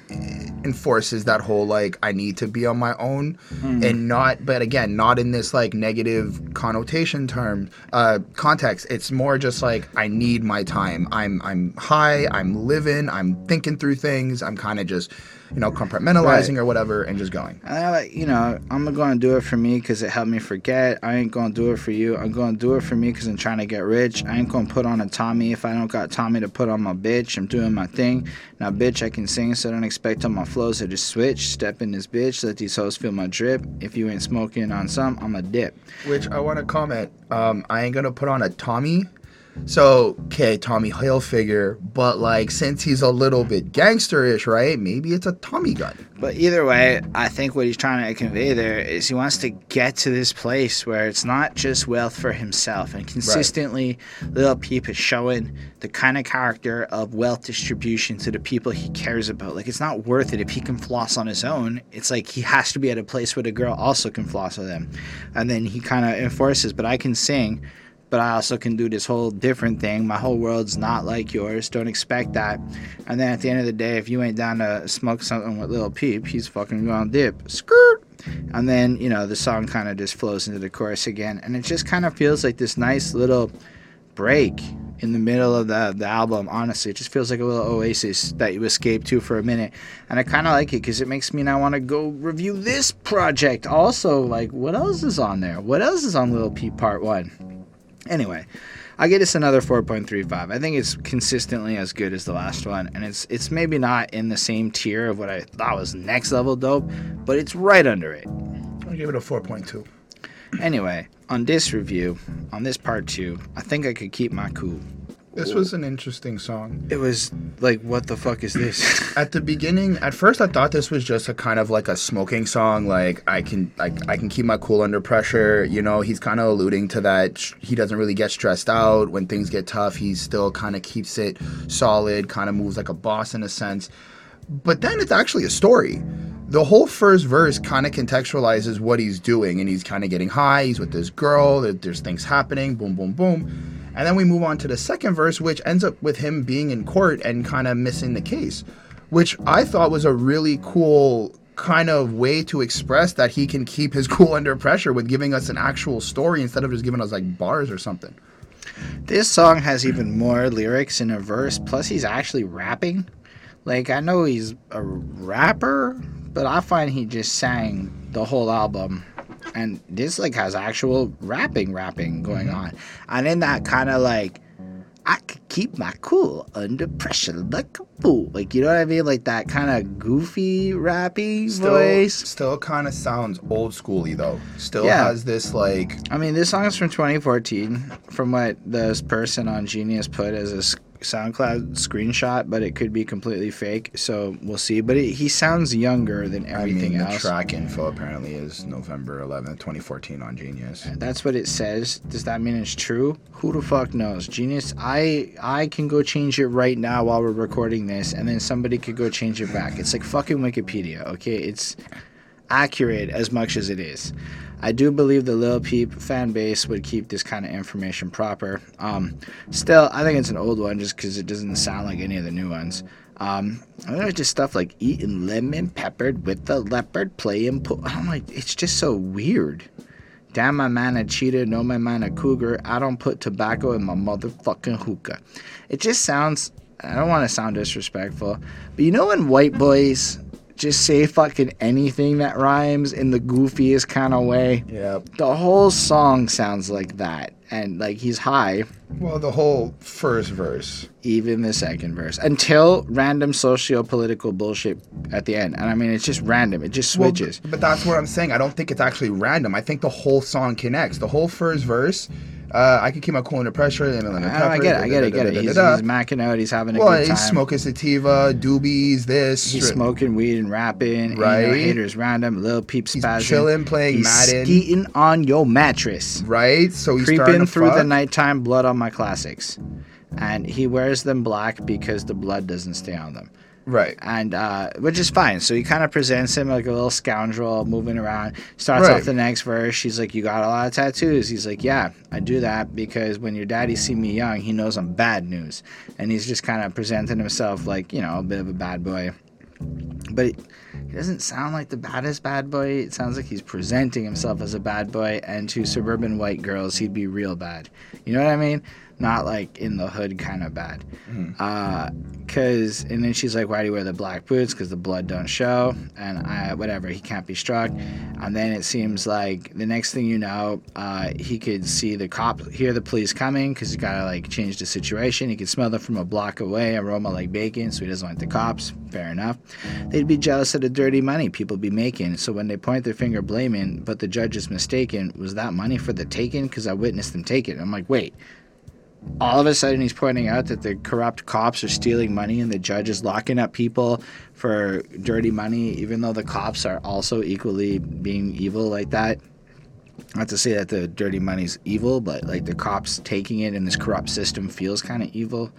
enforces that whole like I need to be on my own, and not, but again, not in this like negative connotation term uh, context. It's more just like I need my time. I'm I'm high. I'm living. I'm thinking through things. I'm kind of just, you know, compartmentalizing Right. or whatever, and just going. And I like, you know, I'm gonna do it for me because it helped me forget. I ain't gonna do it for you. I'm gonna do it for me because I'm trying to get rich. I ain't gonna put on a Tommy if I don't got Tommy to put on my bitch. I'm doing my thing. Now, bitch, I can sing, so don't expect on my flows to just switch. Step in this bitch, let these hoes feel my drip. If you ain't smoking on some, I'm a dip. Which I want to comment. Um, I ain't gonna put on a Tommy. So, okay, Tommy Hilfiger, but like since he's a little bit gangsterish, right? Maybe it's a Tommy gun. But either way, I think what he's trying to convey there is he wants to get to this place where it's not just wealth for himself. And consistently, Lil Peep is showing the kind of character of wealth distribution to the people he cares about. Like, it's not worth it if he can floss on his own. It's like he has to be at a place where the girl also can floss with him. And then he kind of enforces, but I can sing but I also can do this whole different thing. My whole world's not like yours. Don't expect that. And then at the end of the day, if you ain't down to smoke something with Lil Peep, he's fucking gonna dip. Skirt. And then, you know, the song kind of just flows into the chorus again. And it just kind of feels like this nice little break in the middle of the, the album. Honestly, it just feels like a little oasis that you escape to for a minute. And I kind of like it because it makes me now want to go review this project. Also, like, what else is on there? What else is on Lil Peep Part 1? Anyway, I get this another 4.35. I think it's consistently as good as the last one, and it's it's maybe not in the same tier of what I thought was next level dope, but it's right under it. I give it a 4.2. Anyway, on this review, on this part two, I think I could keep my cool. This was an interesting song. It was like, what the fuck is this? At the beginning, at first, I thought this was just a kind of like a smoking song. Like I can, like I can keep my cool under pressure. You know, he's kind of alluding to that. He doesn't really get stressed out when things get tough. He still kind of keeps it solid. Kind of moves like a boss in a sense. But then it's actually a story. The whole first verse kind of contextualizes what he's doing, and he's kind of getting high. He's with this girl. there- There's things happening. Boom, boom, boom. And then we move on to the second verse, which ends up with him being in court and kind of missing the case, which I thought was a really cool kind of way to express that he can keep his cool under pressure with giving us an actual story instead of just giving us like bars or something. This song has even more lyrics in a verse, plus he's actually rapping. Like I know he's a rapper, but I find he just sang the whole album. And this like has actual rapping rapping going mm-hmm. on. And in that kind of like I could keep my cool under pressure like a fool. Like you know what I mean? Like that kind of goofy rappy Still, voice. still kind of sounds old schooly though. Still Yeah. has this like I mean, this song is from 2014, from what this person on Genius put as a SoundCloud screenshot, but it could be completely fake. So we'll see. But it, he sounds younger than I everything mean, the else. track info apparently is November 11th, 2014 on Genius. Uh, that's what it says. Does that mean it's true? Who the fuck knows? Genius, I I can go change it right now while we're recording this, and then somebody could go change it back. It's like fucking Wikipedia, okay? It's accurate as much as it is. I do believe the Lil Peep fan base would keep this kind of information proper. Um, still, I think it's an old one just because it doesn't sound like any of the new ones. Um, and there's just stuff like eating lemon peppered with the leopard playing pool. I'm like, it's just so weird. Damn my man a cheetah, no my man a cougar. I don't put tobacco in my motherfucking hookah. It just sounds I don't want to sound disrespectful, but you know when white boys just say fucking anything that rhymes in the goofiest kind of way? Yep. The whole song sounds like that. And like he's high, Well, the whole first verse. even the second verse. Until random socio political bullshit at the end. And I mean it's just random. It just Well, switches. but that's what I'm saying. I don't think it's actually random. I think the whole song connects. The whole first verse. Uh, I can keep my cool under pressure. And then I, I get it, I get it, I get it. He's, he's macking out, he's having a Well, good time. he's smoking sativa, doobies, this. He's smoking weed and rapping. Right. And, you know, haters random. Little peep He's spazzing. chilling, playing He's Madden. skeeting on your mattress. Right? So he's Creeping through the nighttime blood on my classics. And he wears them black because the blood doesn't stay on them. Right. And uh, which is fine. So he kind of presents him like a little scoundrel moving around. Starts Right. off the next verse. She's like, "You got a lot of tattoos." He's like, "Yeah, I do that because when your daddy see me young, he knows I'm bad news." And he's just kind of presenting himself like you know a bit of a bad boy. But it, he doesn't sound like the baddest bad boy. It sounds like he's presenting himself as a bad boy, and to suburban white girls, he'd be real bad. You know what I mean? Not like in the hood kind of bad. Uh, cause, and then she's like, "Why do you wear the black boots? Cause the blood don't show." And I, whatever, he can't be struck. And then it seems like the next thing you know, uh, he could see the cop, hear the police coming, cause he gotta like change the situation. He could smell them from a block away, aroma like bacon, so he doesn't like the cops. Fair enough. They'd be jealous of the dirty money people be making. So when they point their finger blaming, but the judge is mistaken, was that money for the taking? Cause I witnessed them take it. I'm like, wait all of a sudden he's pointing out that the corrupt cops are stealing money and the judge is locking up people for dirty money even though the cops are also equally being evil like that not to say that the dirty money's evil but like the cops taking it in this corrupt system feels kind of evil.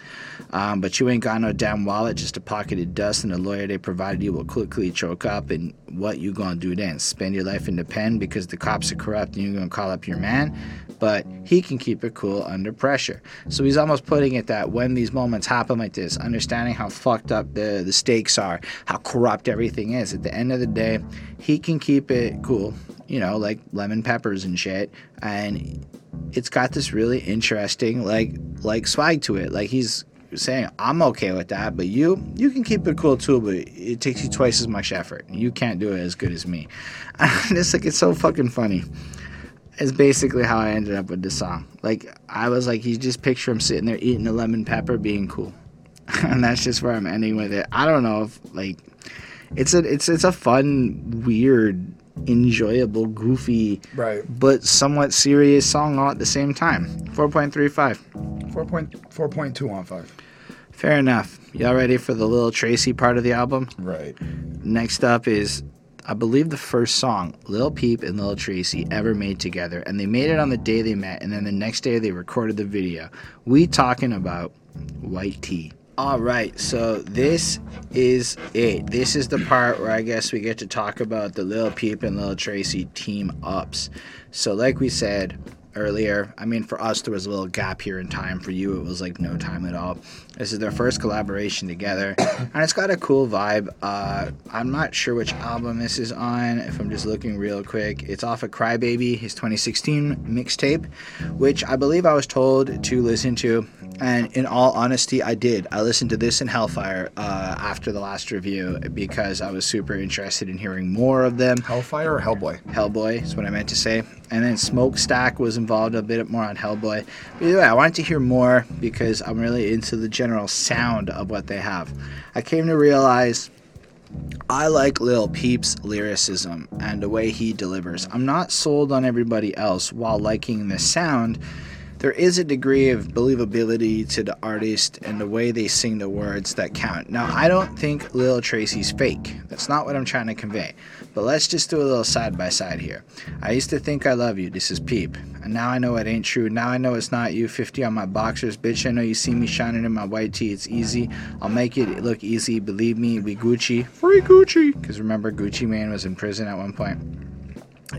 Um, but you ain't got no damn wallet just a pocket of dust and the lawyer they provided you will quickly choke up. And what you gonna do then? Spend your life in the pen because the cops are corrupt and you're gonna call up your man? But he can keep it cool under pressure. So he's almost putting it that when these moments happen like this, understanding how fucked up the, the stakes are, how corrupt everything is, at the end of the day, he can keep it cool, you know, like lemon peppers and shit. And it's got this really interesting, like, like swag to it. Like he's saying, I'm okay with that, but you, you can keep it cool too, but it takes you twice as much effort. You can't do it as good as me. And it's like, it's so fucking funny is basically how I ended up with the song. Like I was like, you just picture him sitting there eating a lemon pepper, being cool, and that's just where I'm ending with it. I don't know if like it's a it's it's a fun, weird, enjoyable, goofy, Right. but somewhat serious song all at the same time. Four point three five. 4.4.2 on 5. Fair enough. Y'all ready for the little Tracy part of the album? Right. Next up is, I believe, the first song Lil Peep and Lil Tracy ever made together, and they made it on the day they met, and then the next day they recorded the video. We talking about White Tee. All right, so this is it. This is the part where I guess we get to talk about the Lil Peep and Lil Tracy team ups. So, like we said earlier, I mean, for us, there was a little gap here in time. For you, it was like no time at all. This is their first collaboration together, and it's got a cool vibe. Uh, I'm not sure which album this is on. If I'm just looking real quick, it's off of Crybaby, his 2016 mixtape, which I believe I was told to listen to. And in all honesty, I did. I listened to this in Hellfire uh, after the last review because I was super interested in hearing more of them. Hellfire or Hellboy? Hellboy is what I meant to say. And then Smokestack was involved a bit more on Hellboy. But either way, I wanted to hear more because I'm really into the general sound of what they have. I came to realize I like Lil Peep's lyricism and the way he delivers. I'm not sold on everybody else while liking the sound there is a degree of believability to the artist and the way they sing the words that count. Now, I don't think Lil Tracy's fake. That's not what I'm trying to convey. But let's just do a little side by side here. I used to think I love you. This is Peep. And now I know it ain't true. Now I know it's not you. 50 on my boxers. Bitch, I know you see me shining in my white tee. It's easy. I'll make it look easy. Believe me, we Gucci. Free Gucci. Because remember, Gucci Mane was in prison at one point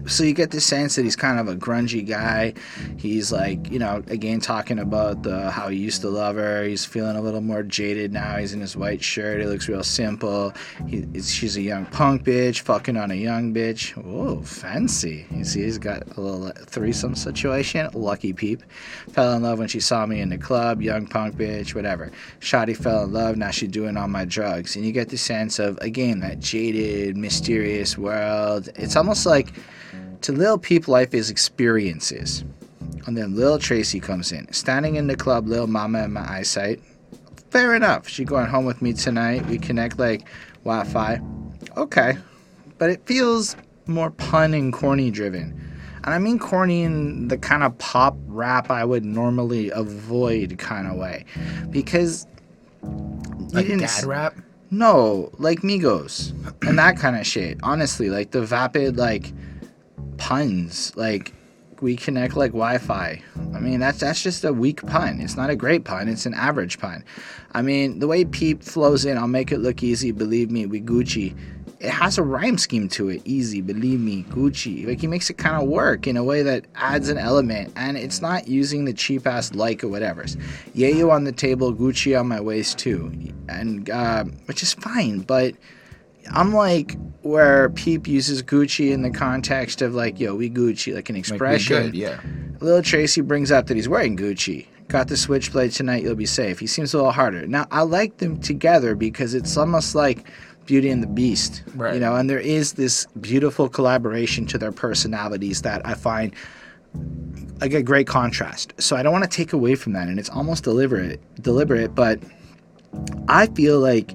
so you get the sense that he's kind of a grungy guy. He's like, you know, again talking about the, how he used to love her. He's feeling a little more jaded now. He's in his white shirt. He looks real simple. He, she's a young punk bitch, fucking on a young bitch. Oh, fancy. You see, he's got a little uh, threesome situation. Lucky peep. Fell in love when she saw me in the club. Young punk bitch, whatever. Shotty fell in love. Now she's doing all my drugs. And you get the sense of, again, that jaded, mysterious world. It's almost like to Lil Peep, life is experiences. And then Lil Tracy comes in. Standing in the club, Lil Mama in my eyesight. Fair enough. She going home with me tonight. We connect like Wi Fi. Okay. But it feels more pun and corny driven. And I mean corny in the kind of pop rap I would normally avoid kind of way. Because. you Like dad rap? No, like Migos. and that kind of shit. Honestly, like the vapid, like puns. Like we connect like Wi-Fi. I mean, that's that's just a weak pun. It's not a great pun. It's an average pun. I mean, the way Peep flows in, I'll make it look easy. Believe me, we Gucci. It has a rhyme scheme to it. Easy, believe me, Gucci. Like he makes it kind of work in a way that adds an element, and it's not using the cheap ass like or whatever's. Yeah, you on the table, Gucci on my waist too, and uh, which is fine, but unlike where Peep uses Gucci in the context of like, yo, we Gucci, like an expression. Good, yeah. Lil Tracy brings up that he's wearing Gucci. Got the switchblade tonight, you'll be safe. He seems a little harder. Now, I like them together because it's almost like Beauty and the Beast. Right. You know, and there is this beautiful collaboration to their personalities that I find like a great contrast. So I don't want to take away from that, and it's almost deliberate, deliberate, but I feel like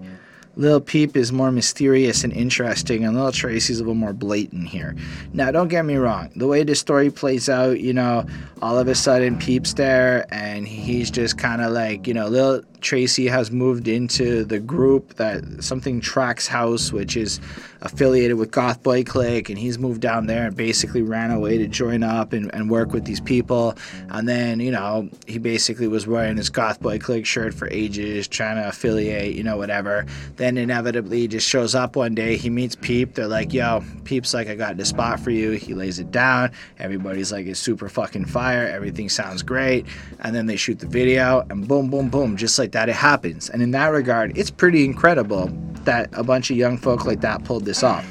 Lil Peep is more mysterious and interesting, and Lil Tracy's a little more blatant here. Now, don't get me wrong. The way the story plays out, you know, all of a sudden Peep's there, and he's just kind of like, you know, Lil Tracy has moved into the group that something tracks house, which is affiliated with Goth Boy Clique, and he's moved down there and basically ran away to join up and, and work with these people. And then, you know, he basically was wearing his Goth Boy Clique shirt for ages, trying to affiliate, you know, whatever. Then inevitably just shows up one day, he meets Peep, they're like, yo, Peep's like, I got this spot for you. He lays it down. Everybody's like, it's super fucking fire. Everything sounds great. And then they shoot the video, and boom, boom, boom, just like that, it happens. And in that regard, it's pretty incredible that a bunch of young folk like that pulled this off.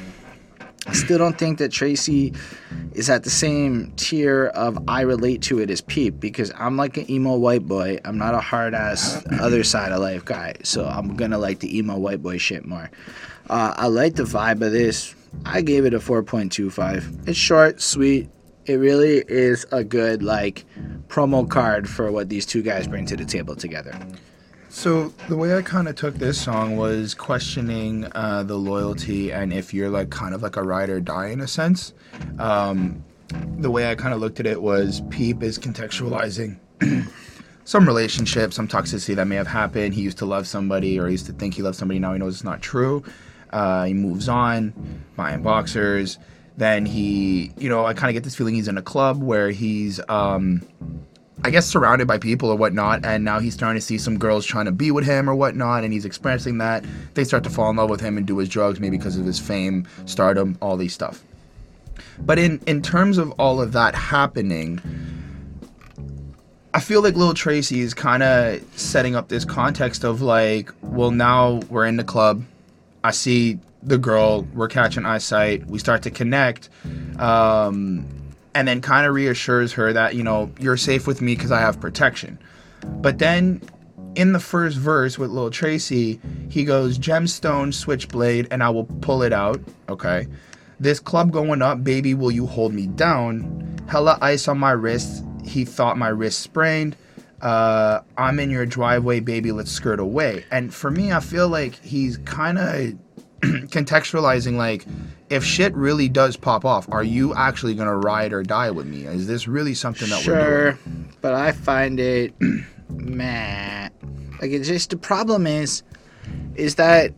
I still don't think that Tracy is at the same tier of I relate to it as Peep because I'm like an emo white boy. I'm not a hard ass other side of life guy, so I'm gonna like the emo white boy shit more. Uh, I like the vibe of this. I gave it a 4.25. It's short, sweet. It really is a good like promo card for what these two guys bring to the table together. So the way I kind of took this song was questioning uh, the loyalty and if you're like kind of like a ride or die in a sense. Um, the way I kind of looked at it was Peep is contextualizing some relationship, some toxicity that may have happened. He used to love somebody or he used to think he loved somebody. Now he knows it's not true. Uh, he moves on, buying boxers. Then he, you know, I kind of get this feeling he's in a club where he's. Um, I guess surrounded by people or whatnot, and now he's starting to see some girls trying to be with him or whatnot, and he's experiencing that. They start to fall in love with him and do his drugs, maybe because of his fame, stardom, all these stuff. But in in terms of all of that happening, I feel like Lil Tracy is kind of setting up this context of like, well, now we're in the club. I see the girl. We're catching eyesight. We start to connect, um, and then kind of reassures her that you know you're safe with me because I have protection. But then, in the first verse with Lil Tracy, he goes gemstone switchblade, and I will pull it out. Okay. This club going up, baby, will you hold me down? Hella ice on my wrist, he thought my wrist sprained. Uh, I'm in your driveway, baby. Let's skirt away. And for me, I feel like he's kind of contextualizing like, if shit really does pop off, are you actually gonna ride or die with me? Is this really something that we're Sure, doing? but I find it meh. Like it's just the problem is, is that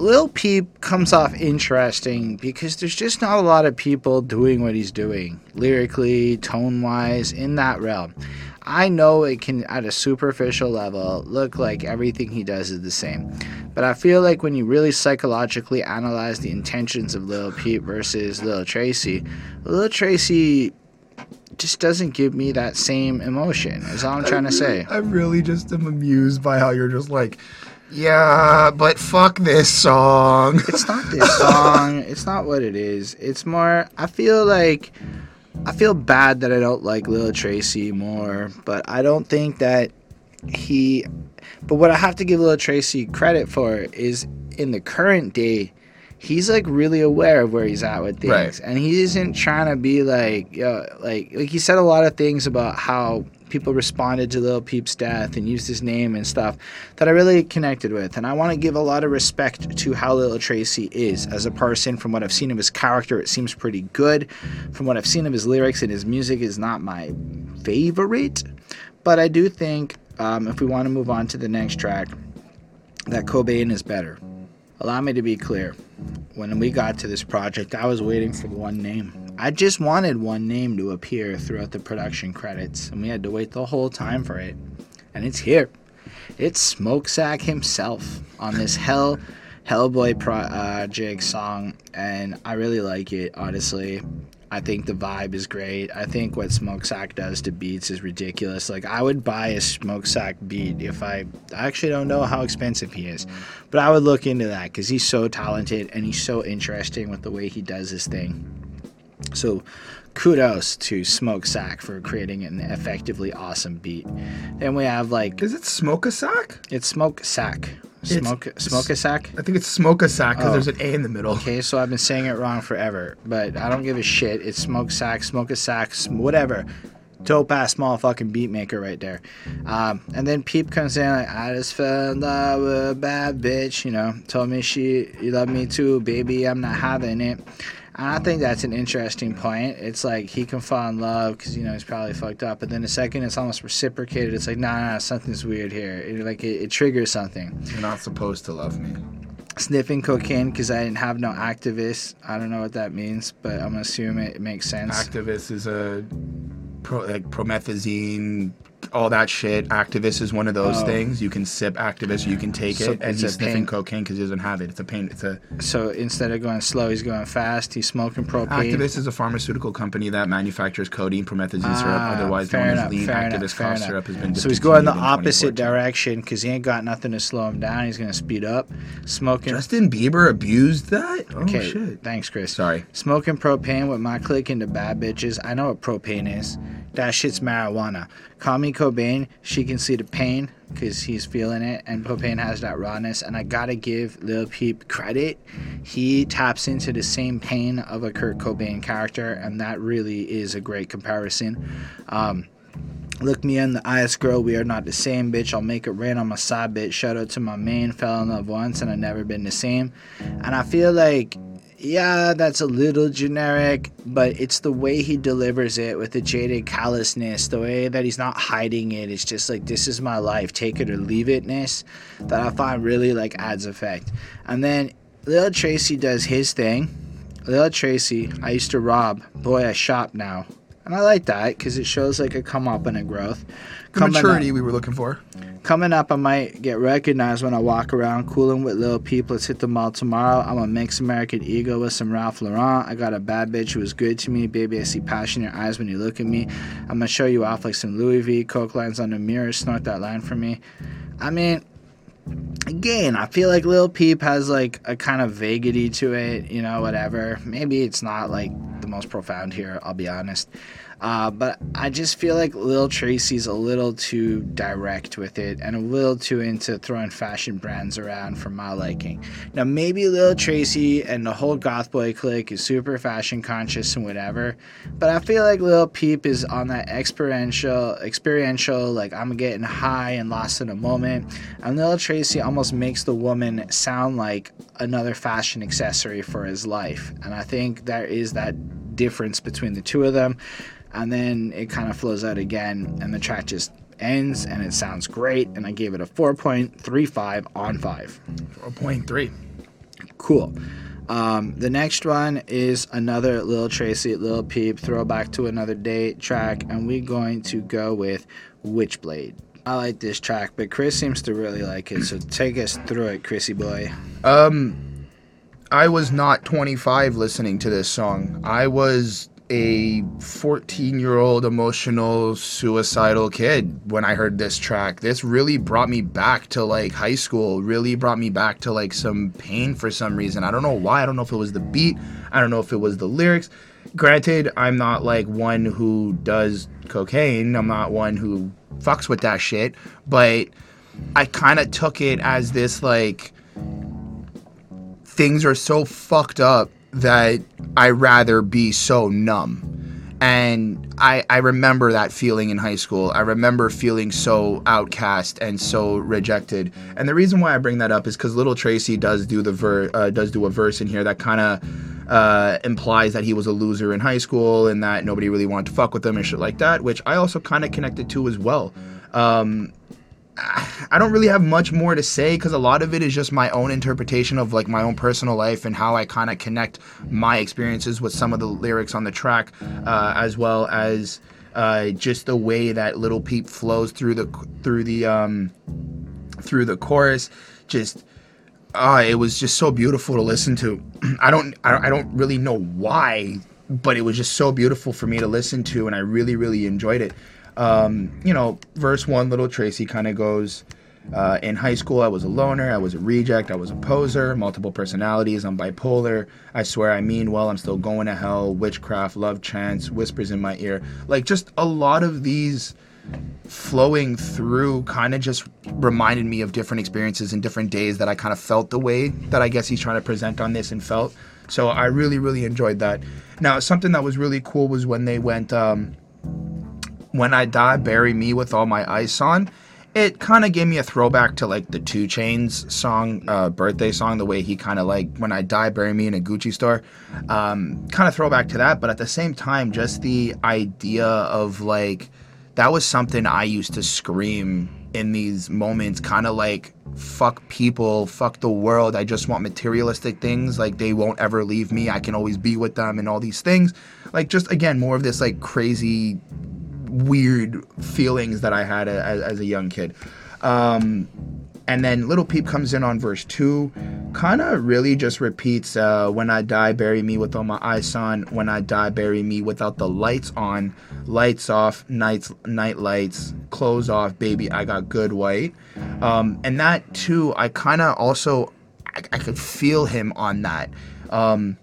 Lil Peep comes off interesting because there's just not a lot of people doing what he's doing lyrically, tone wise, in that realm. I know it can, at a superficial level, look like everything he does is the same. But I feel like when you really psychologically analyze the intentions of Lil Peep versus Lil Tracy, Lil Tracy just doesn't give me that same emotion. Is all I'm trying to say. I really just am amused by how you're just like, yeah, but fuck this song. It's not this song. It's not what it is. It's more. I feel like. I feel bad that I don't like Lil Tracy more, but I don't think that he. But what I have to give Lil Tracy credit for is in the current day, he's like really aware of where he's at with things, Right. and he isn't trying to be like, yo, like, like he said a lot of things about how people responded to Lil Peep's death and used his name and stuff that I really connected with, and I want to give a lot of respect to how Lil Tracy is as a person. From what I've seen of his character, it seems pretty good. From what I've seen of his lyrics and his music, is not my favorite, but I do think um, if we want to move on to the next track, that Cobain is better. Allow me to be clear. When we got to this project, I was waiting for one name. I just wanted one name to appear throughout the production credits, and we had to wait the whole time for it. And it's here. It's Smokesack himself on this Hell Hellboy project uh, song, and I really like it. Honestly, I think the vibe is great. I think what Smokesack does to beats is ridiculous. Like I would buy a Smokesack beat if I, I actually don't know how expensive he is, but I would look into that because he's so talented and he's so interesting with the way he does his thing. So, kudos to Smokesack for creating an effectively awesome beat. Then we have like Is it Smoke a Sack? it's Smoke Sack, Smoke Smoke a Sack. I think it's Smoke a Sack because Oh. there's an A in the middle. Okay, so I've been saying it wrong forever, but I don't give a shit. It's Smoke Sack, Smoke a Sack, sm- whatever. Dope ass small fucking beat maker right there. Um, and then Peep comes in like, I just fell in love with a bad bitch, you know, told me she, you love me too, baby, I'm not having it. And I think that's an interesting point. It's like he can fall in love because, you know, he's probably fucked up. But then the second it's almost reciprocated, it's like, nah, nah, something's weird here. It, like, it, it triggers something You're not supposed to love me. sniffing cocaine because I didn't have no activists. I don't know what that means, but I'm gonna assume it, it makes sense. Actavis is a pro, like promethazine, all that shit. Actavis is one of those Oh. things. You can sip Actavis, you can take So it, and it's he's a sniffing pain. cocaine because he doesn't have it. It's a pain. It's a so instead of going slow, he's going fast. He's smoking propane. Actavis is a pharmaceutical company that manufactures codeine, promethazine syrup, Ah, otherwise known enough, as lean. enough, Actavis fair cough enough. syrup has been So he's going the opposite direction because he ain't got nothing to slow him down. He's gonna speed up. Smoking. Justin Bieber abused that. Oh okay, shit. thanks, Chris. Sorry. Smoking propane with my click into bad bitches. I know what propane is. That shit's marijuana. Me Cobain. She can see the pain because he's feeling it, and propane has that rawness. And I gotta give Lil Peep credit. He taps into the same pain of a Kurt Cobain character, and that really is a great comparison. Um, Look me in the eyes, girl. We are not the same, bitch. I'll make it rain on my side, bitch. Shout out to my main. Fell in love once and I've never been the same. And I feel like, yeah, that's a little generic, but it's the way he delivers it with the jaded callousness, the way that he's not hiding it. It's just like, this is my life, take it or leave itness, that I find really like adds effect. And then Lil Tracy does his thing. Lil Tracy, I used to rob. Boy, I shop now. And I like that because it shows like a come up and a growth. The Coming maturity up, we were looking for. coming up, I might get recognized when I walk around cooling with little Peep. Let's hit the mall tomorrow. I'm a mixed American ego with some Ralph Lauren. I got a bad bitch who is good to me. Baby, I see passion in your eyes when you look at me. I'm gonna show you off like some Louis V. Coke lines on the mirror. Snort that line for me. I mean, again, I feel like Lil Peep has like a kind of vaguity to it, you know, whatever. Maybe it's not like the most profound here, I'll be honest. Uh, but I just feel like Lil Tracy's a little too direct with it and a little too into throwing fashion brands around for my liking. Now, maybe Lil Tracy and the whole goth boy clique is super fashion conscious and whatever, but I feel like Lil Peep is on that experiential, experiential, like I'm getting high and lost in a moment. And Lil Tracy almost makes the woman sound like another fashion accessory for his life. And I think there is that difference between the two of them and then it kind of flows out again and the track just ends and it sounds great and i gave it a 4.35 on 5 4.3. cool um, the next one is another Lil Tracy, Lil Peep throwback to another day track, and we're going to go with Witchblade. I like this track, but Chris seems to really like it, so take us through it, Chrissy boy. Um, I was not 25 listening to this song. I was a 14 year old emotional suicidal kid when I heard this track. This really brought me back to like high school, really brought me back to like some pain for some reason. I don't know why. I don't know if it was the beat, I don't know if it was the lyrics. Granted, I'm not like one who does cocaine, I'm not one who fucks with that shit, but I kind of took it as this like things are so fucked up that I rather be so numb. And I, I remember that feeling in high school. I remember feeling so outcast and so rejected. And the reason why I bring that up is because Little Tracy does do the ver- uh, does do a verse in here that kind of uh, implies that he was a loser in high school and that nobody really wanted to fuck with him and shit like that, which I also kind of connected to as well. Um, I don't really have much more to say because a lot of it is just my own interpretation of like my own personal life and how I kind of connect my experiences with some of the lyrics on the track, uh, as well as uh, just the way that Little Peep flows through the through the um, through the chorus. Just uh, it was just so beautiful to listen to. I don't I, I don't really know why, but it was just so beautiful for me to listen to, and I really really enjoyed it. Um, you know, verse one, little Tracy kind of goes. Uh, in high school, I was a loner. I was a reject. I was a poser. Multiple personalities. I'm bipolar. I swear I mean well. I'm still going to hell. Witchcraft, love chance, whispers in my ear. Like just a lot of these flowing through kind of just reminded me of different experiences and different days that I kind of felt the way that I guess he's trying to present on this and felt. So I really, really enjoyed that. Now, something that was really cool was when they went, um, When I Die, Bury Me with All My Ice On. It kind of gave me a throwback to like the 2 Chainz song, uh, birthday song, the way he kind of like, When I Die, Bury Me in a Gucci store. Um, kind of throwback to that, but at the same time, just the idea of like, that was something I used to scream in these moments, kind of like fuck people, fuck the world. I just want materialistic things. Like they won't ever leave me. I can always be with them and all these things. Like just again, more of this like crazy, weird feelings that I had as, as a young kid. Um, and then Little Peep comes in on verse two, kind of really just repeats, uh, "When I die, bury me with all my eyes on. When I die, bury me without the lights on. Lights off, nights, night lights, clothes off, baby. I got good white." Um, and that too, I kind of also, I, could feel him on that. Um,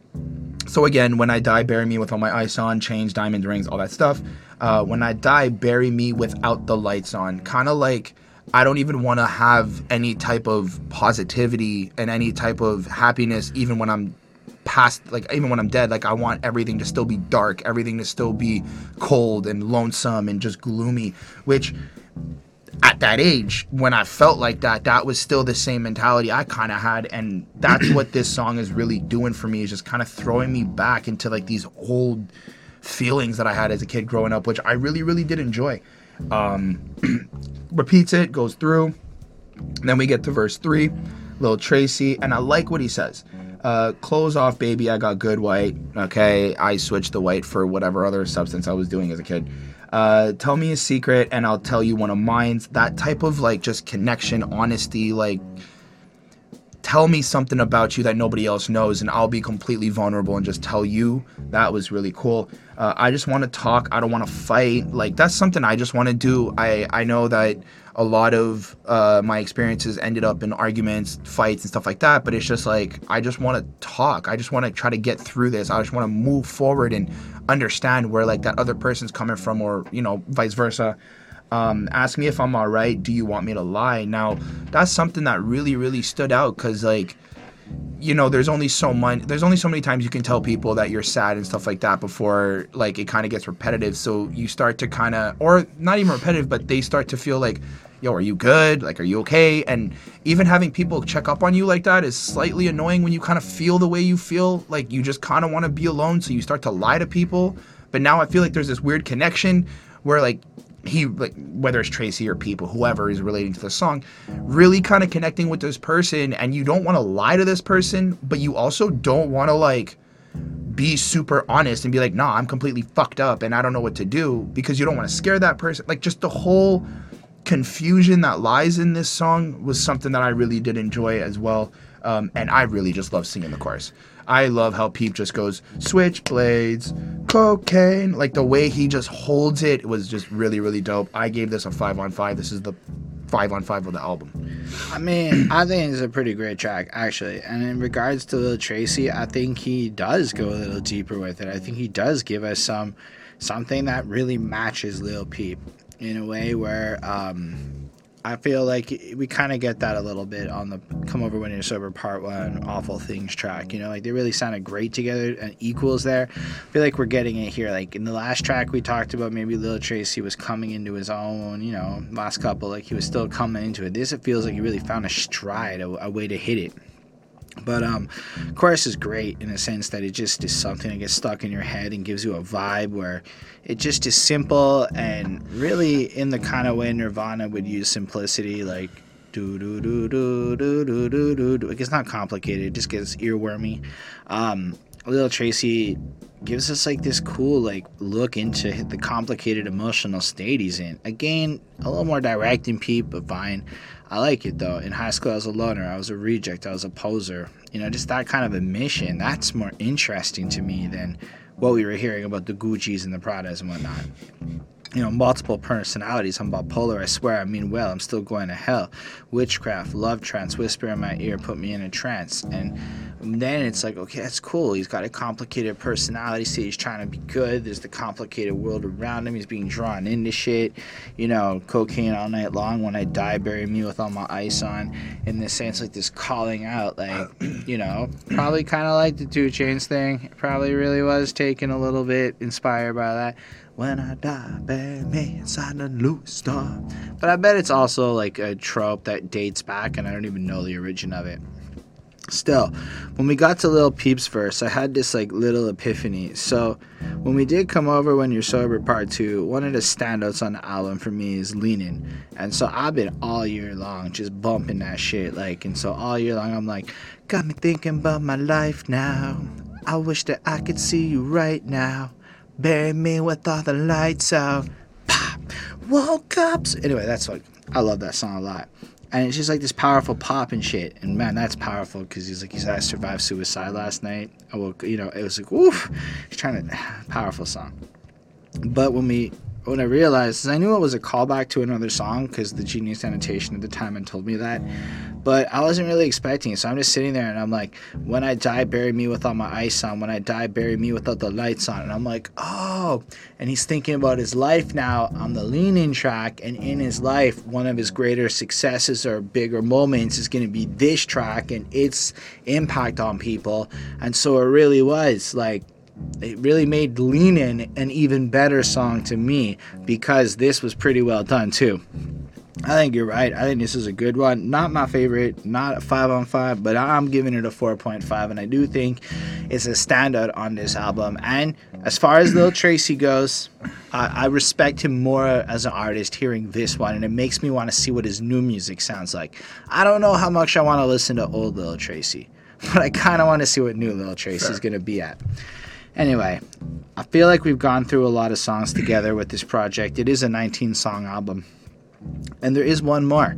so again, when I die, bury me with all my ice on, chains, diamond rings, all that stuff. Uh, when I die, bury me without the lights on. Kind of like I don't even want to have any type of positivity and any type of happiness, even when I'm past, like even when I'm dead. Like I want everything to still be dark, everything to still be cold and lonesome and just gloomy. Which at that age, when I felt like that, that was still the same mentality I kind of had, and that's what this song is really doing for me. Is just kind of throwing me back into like these old feelings that I had as a kid growing up, which I really, really did enjoy. Um, repeats it, goes through. Then we get to verse three, little Tracy, and I like what he says. Uh, clothes off, baby. I got good white. Okay, I switched the white for whatever other substance I was doing as a kid. Uh, tell me a secret, and I'll tell you one of mine. That type of like just connection, honesty, like tell me something about you that nobody else knows and I'll be completely vulnerable and just tell you. That was really cool. Uh, I just want to talk. I don't want to fight. Like that's something I just want to do. I I know that a lot of uh, my experiences ended up in arguments, fights, and stuff like that. But it's just like I just want to talk. I just want to try to get through this. I just want to move forward and understand where like that other person's coming from, or you know, vice versa um, ask me if I'm all right. Do you want me to lie? Now, that's something that really, really stood out because, like, you know, there's only so much, there's only so many times you can tell people that you're sad and stuff like that before, like, it kind of gets repetitive. So you start to kind of, or not even repetitive, but they start to feel like, yo, are you good? Like, are you okay? And even having people check up on you like that is slightly annoying when you kind of feel the way you feel. Like, you just kind of want to be alone. So you start to lie to people. But now I feel like there's this weird connection where, like, he like whether it's Tracy or people, whoever is relating to the song, really kind of connecting with this person, and you don't want to lie to this person, but you also don't want to like be super honest and be like, nah, I'm completely fucked up and I don't know what to do because you don't want to scare that person. Like just the whole confusion that lies in this song was something that I really did enjoy as well. Um, and I really just love singing the chorus. I love how Peep just goes switchblades, cocaine. Like the way he just holds it was just really, really dope. I gave this a five on five. This is the five on five of the album. I mean, I think it's a pretty great track, actually. And in regards to Lil Tracy, I think he does go a little deeper with it. I think he does give us some something that really matches Lil Peep in a way where um, I feel like we kind of get that a little bit on the "Come Over When You're Sober" part one, "Awful Things" track. You know, like they really sounded great together and equals there. I feel like we're getting it here. Like in the last track we talked about, maybe Lil Tracy was coming into his own. You know, last couple like he was still coming into it. This it feels like he really found a stride, a, a way to hit it. But um, chorus is great in a sense that it just is something that gets stuck in your head and gives you a vibe where it just is simple and really in the kind of way Nirvana would use simplicity, like do do do do do do do do. do. It gets not complicated; it just gets earwormy. Um, Lil Tracy gives us like this cool like look into the complicated emotional state he's in. Again, a little more direct and peep, but fine. I like it though. In high school, I was a loner. I was a reject. I was a poser. You know, just that kind of admission. That's more interesting to me than what we were hearing about the Gucci's and the Pradas and whatnot. You know, multiple personalities. I'm bipolar. I swear I mean well. I'm still going to hell. Witchcraft, love trance, whisper in my ear, put me in a trance. And then it's like, okay, that's cool. He's got a complicated personality. See, he's trying to be good. There's the complicated world around him. He's being drawn into shit. You know, cocaine all night long. When I die, bury me with all my ice on. In the sense, like this calling out, like, you know, probably kind of like the 2 Chainz thing. Probably really was taken a little bit inspired by that. When I die, bury me inside the Louis Star. But I bet it's also like a trope that dates back, and I don't even know the origin of it. Still, when we got to Lil Peep's verse, I had this like little epiphany. So, when we did come over when you're sober part two, one of the standouts on the album for me is Leaning. And so I've been all year long just bumping that shit. Like, and so all year long I'm like, got me thinking about my life now. I wish that I could see you right now. Bury me with all the lights out. Pop, woke up. Anyway, that's like, I love that song a lot and it's just like this powerful pop and shit. And man, that's powerful because he's like, he's I survived suicide last night. I woke, you know, it was like, oof, he's trying to, powerful song. But when we when I realized, I knew it was a callback to another song because the Genius Annotation at the time had told me that, but I wasn't really expecting it. So I'm just sitting there and I'm like, when I die, bury me with all my ice on. When I die, bury me without the lights on. And I'm like, oh. And he's thinking about his life now on the leaning track. And in his life, one of his greater successes or bigger moments is going to be this track and its impact on people. And so it really was like, it really made Lean In an even better song to me because this was pretty well done too. I think you're right. I think this is a good one. Not my favorite, not a 5 on 5, but I'm giving it a 4.5. And I do think it's a standout on this album. And as far as Lil Tracy goes, I, I respect him more as an artist hearing this one. And it makes me want to see what his new music sounds like. I don't know how much I want to listen to old Lil Tracy. but I kind of want to see what new Lil Tracy's Sure. going to be at. Anyway, I feel like we've gone through a lot of songs together with this project. It is a 19 song album, and there is one more.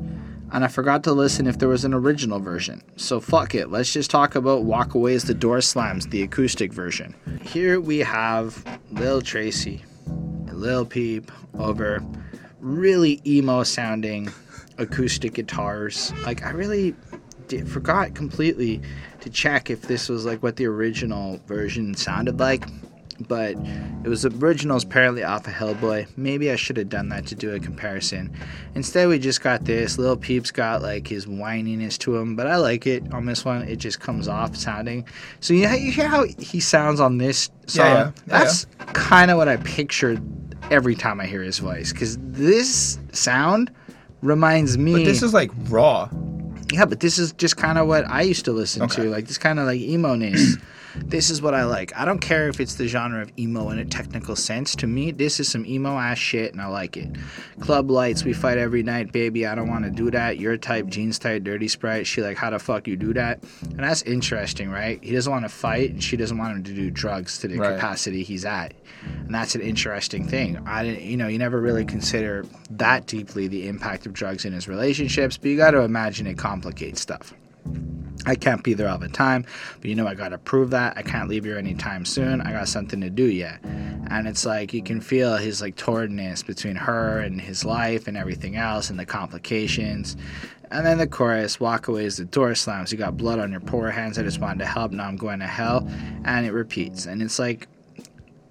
And I forgot to listen if there was an original version. So fuck it. Let's just talk about Walk Away as the Door Slams, the acoustic version. Here we have Lil Tracy and Lil Peep over really emo sounding acoustic guitars. Like I really did, forgot completely to check if this was like what the original version sounded like. But it was the originals apparently off of Hellboy. Maybe I should have done that to do a comparison. Instead, we just got this. Lil Peep's got like his whininess to him, but I like it on this one. It just comes off sounding. So you, you hear how he sounds on this song? Yeah, yeah. Yeah, That's kind of what I pictured every time I hear his voice. Because this sound reminds me. But this is like raw. Yeah, but this is just kind of what I used to listen Okay. to. Like this kind of like emo ness. This is what I like. I don't care if it's the genre of emo in a technical sense. To me, this is some emo ass shit, and I like it. Club lights, we fight every night, baby. I don't want to do that. Your type, jeans tight, dirty sprite. She like, how the fuck you do that? And that's interesting, right? He doesn't want to fight, and she doesn't want him to do drugs to the Right. capacity he's at. And that's an interesting thing. I didn't, you know, you never really consider that deeply the impact of drugs in his relationships, but you got to imagine it complicates stuff. I can't be there all the time, but you know I gotta prove that. I can't leave here anytime soon. I got something to do yet. And it's like you can feel his like tornness between her and his life and everything else and the complications. And then the chorus, walk away as the door slams. You got blood on your poor hands. I just wanted to help. Now I'm going to hell. And it repeats. And it's like